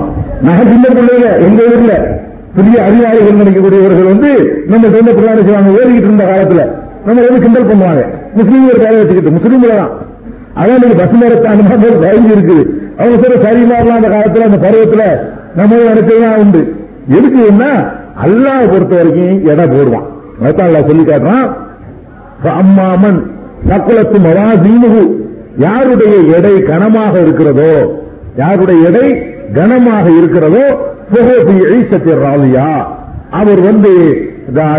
நான் சின்ன பிள்ளைங்க எங்க ஊர்ல புதிய அதிகாரிகள் நினைக்கக்கூடியவர்கள் வந்து நம்ம சொந்த பிள்ளைங்க செய்வாங்க ஓடிக்கிட்டு இருந்த காலத்துல நம்ம வந்து கிண்டல் பண்ணுவாங்க? முஸ்லீம்கள் வேலை வச்சுக்கிட்டு முஸ்லீம்கள் தான். அதான் நீங்க பஸ் நேரத்தை அந்த மாதிரி பயந்து இருக்குது அவங்க சொல்ற சரியில்லாமலாம் அந்த காலத்துல அந்த பருவத்துல நம்ம நினைச்சதான் உண்டு. எதுக்கு என்ன? அல்லாஹ் பொறுத்த வரைக்கும் எடை போடுவான். அதான் சொல்லி காட்டுறான் அம்மாமன் சக்குலத்து மவாசீனுகு யாருடைய எடை கனமாக இருக்கிறதோ யாருடைய எடை கனமாக இருக்கிறதோ ராலியா. அவர் வந்து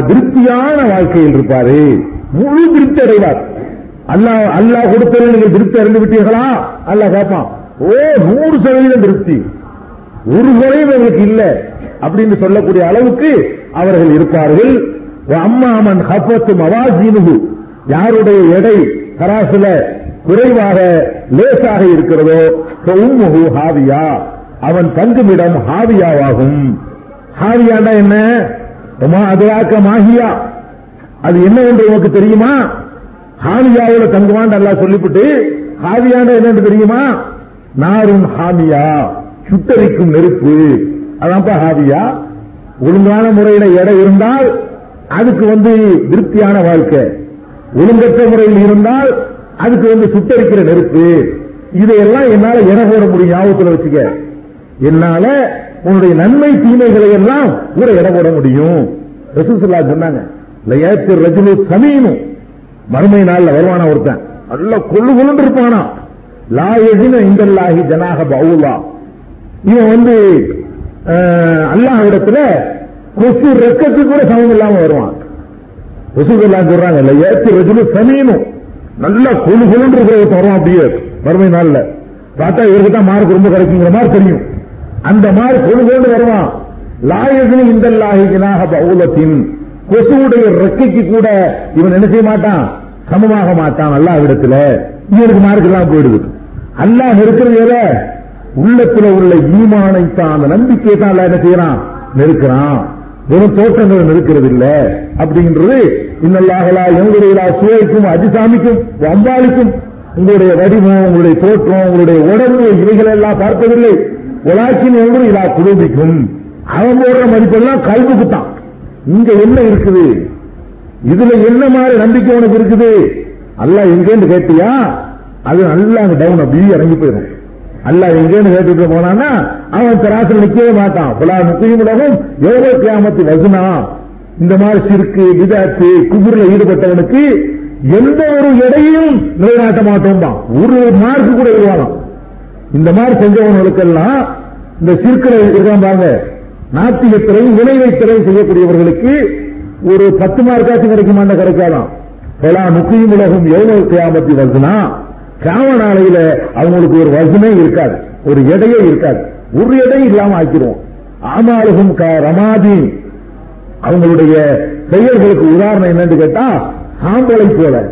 திருப்தியான வாழ்க்கையில் இருப்பாரு. முழு திருப்தி அடைவார். அல்லாஹ் அல்லாஹ் கொடுத்தது நீங்கள் திருப்தி அடைந்து விட்டீர்களா? அல்லாஹ் கேட்பான் ஓ நூறு சதவீதம் திருப்தி. ஒரு குறையும் எங்களுக்கு இல்ல. அப்படின்னு சொல்லக்கூடிய அளவுக்கு அவர்கள் இருப்பார்கள். அம்மாமன் ஹப்பத்து மவாசீனுகு யாருடைய எடை கராசுல குறைவாக லேசாக இருக்கிறதோ உம்முகு ஹாவியா. அவன் தங்குமிடம் ஹாவியாவாகும். ஹாவியாண்டா என்ன? அதுவாக்க மாஹியா அது என்ன என்று உனக்கு தெரியுமா? ஹாவியாவோட தங்குவான் நல்லா சொல்லிவிட்டு ஹாவியாண்டா என்னன்னு தெரியுமா? நாரும் ஹாமியா. சுட்டரிக்கும் நெருப்பு. அதான்ப்பா ஹாவியா. ஒழுங்கான முறையில எடை இருந்தால் அதுக்கு வந்து திருப்தியான வாழ்க்கை. ஒழுங்கற்ற முறையில் இருந்தால் அதுக்கு வந்து சுட்டரிக்கிற நெருப்பு. இதையெல்லாம் என்னால என போட முடியும் ஞாபகத்தில் வச்சுக்க. என்னால உன்னுடைய நன்மை தீமைகளை எல்லாம் கூட இட போட முடியும். ரசூசல்லா சொன்னாங்க ரஜுலு சமீனும் மறுமை நாள்ல வருவானா ஒருத்தன்? நல்ல கொள்ளு கொண்டு இருப்பானா? லா எதின இந்தல்லாஹி ஜனாக பவுலா இவன் வந்து அல்லாஹ் இடத்துல கொசு ரெக்கத்துக்கு கூட சமம் இல்லாம வருவான். ரசூல்லாம் சொல்றாங்க இல்ல ஏத்து ரஜுலு சமீனும் நல்லா குழு கொழுன்னு இருக்கிற அப்படியே வறுமை நாள்ல. பார்த்தா இவருக்கு தான் மார்க் ரொம்ப கிடைக்குங்கிற மாதிரி தெரியும். அந்த மாதிரி கொழு கொண்டு வருவான் லாயகினி இந்த லாகினாக பௌலத்தின் கொசுவுடைய ரெக்கைக்கு கூட இவன் என்ன செய்ய மாட்டான்? சமமாக மாட்டான் அல்லாஹ்விடத்துல இவனுக்கு மார்க் எல்லாம் போயிடுது. அல்லாஹ் இருக்கிறது உள்ளத்துல உள்ள ஈமானை தான் அந்த நம்பிக்கை தான் என்ன செய்யறான்? நெருக்கிறான். வெறும் தோற்றங்களை நெருக்கிறது இல்ல அப்படின்றது இன்னல்லாகலா எங்களுடைய சுவைக்கும் அதிசாமிக்கும் வம்பாளிக்கும் உங்களுடைய வடிவம் உங்களுடைய தோற்றம் உங்களுடைய உடம்பு இவைகள் எல்லாம் பார்ப்பதில்லை. உலாக்கின் ஒன்று இலா குடும்பிக்கும் அவன் போடுற மதிப்பெல்லாம் கல்வுக்கு தான் இங்க என்ன இருக்குது? இதுல என்ன மாதிரி நம்பிக்கை உனக்கு இருக்குது? அல்லாஹ் எங்கேன்னு கேட்டியா? அது நல்லா அங்க டவுன் அப்படியே இறங்கி போயிடும். அல்ல எங்கேன்னு கேட்டுட்டு போனான்னா அவன் தராசில் நிக்கவே மாட்டான். புலா முக்கியம் உலகம் எவ்வளவு கியாமத்து வசுனா இந்த மாதிரி சிறுக்கு விதாத்து குபுர்ல ஈடுபட்டவனுக்கு எந்த ஒரு எடையும் நிலைநாட்ட மாட்டோம் தான். ஒரு மார்க்கு கூட இருவானாம் இந்த மாதிரி செஞ்சவனுக்கெல்லாம் இந்த சிற்களை இருக்கான் பாருங்க நாத்திகத்திலையும் திறன் செய்யக்கூடியவர்களுக்கு ஒரு பத்து மார்க்காச்சும் கிடைக்குமாண்ட கிடைக்காதான்? பலா முக்கியம் உலகம் எவ்வளவு கியாமத்தி வருதுன்னா கிராம நாளையில அவங்களுக்கு ஒரு வசனே இருக்காது. ஒரு எடையே இருக்காது. ஒரு எடை இல்லாம ஆக்கிடுவோம். ஆமாலுகும் ரமாதி. அவங்களுடைய செயல்களுக்கு உதாரணம் என்னன்னு கேட்டா சாம்பலை போல.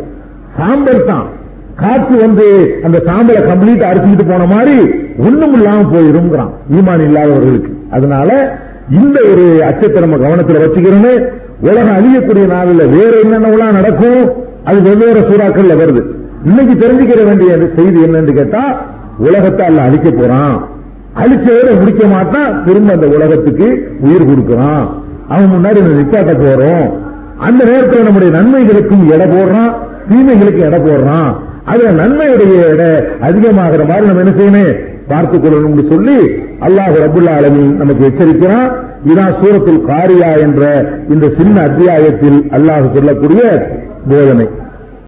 சாம்பல் தான். காற்று வந்து அந்த சாம்பலை கம்ப்ளீட் அடிச்சுக்கிட்டு போன மாதிரி ஒண்ணும் இல்லாம போயிருங்கிறான் ஈமான் இல்லாதவர்களுக்கு. அதனால இந்த ஒரு அச்சத்தை நம்ம கவனத்தில் வச்சுக்கிறோன்னு உலகம் அழியக்கூடிய நாளில் வேற என்னென்னலாம் நடக்கும் அது வெவ்வேறு சூறாக்கள்ல வருது. இன்னைக்கு தெரிஞ்சுக்கிற வேண்டிய செய்தி என்னன்னு கேட்டா உலகத்தை அல்ல அழிக்க போறான். அழிச்சவரை முடிக்க மாட்டான் திரும்ப அந்த உலகத்துக்கு உயிர் கொடுக்கிறான். அவன் முன்னாடி நிப்பாட்ட போறோம். அந்த நேரத்தில் நம்முடைய நன்மைகளுக்கும் எடை போடுறான் தீமைகளுக்கும் எடை போடுறான். அதுல நன்மையுடைய எடை அதிகமாகிற மாதிரி நம்ம என்ன செய்யணும்? பார்த்துக் கொள்ளணும்னு சொல்லி அல்லாஹ் ரபுல்லா அலமி நமக்கு எச்சரிக்கிறான். இதான் சூரத்தில் காரியா என்ற இந்த சின்ன அத்தியாயத்தில் அல்லாஹ் சொல்லக்கூடிய போதனை.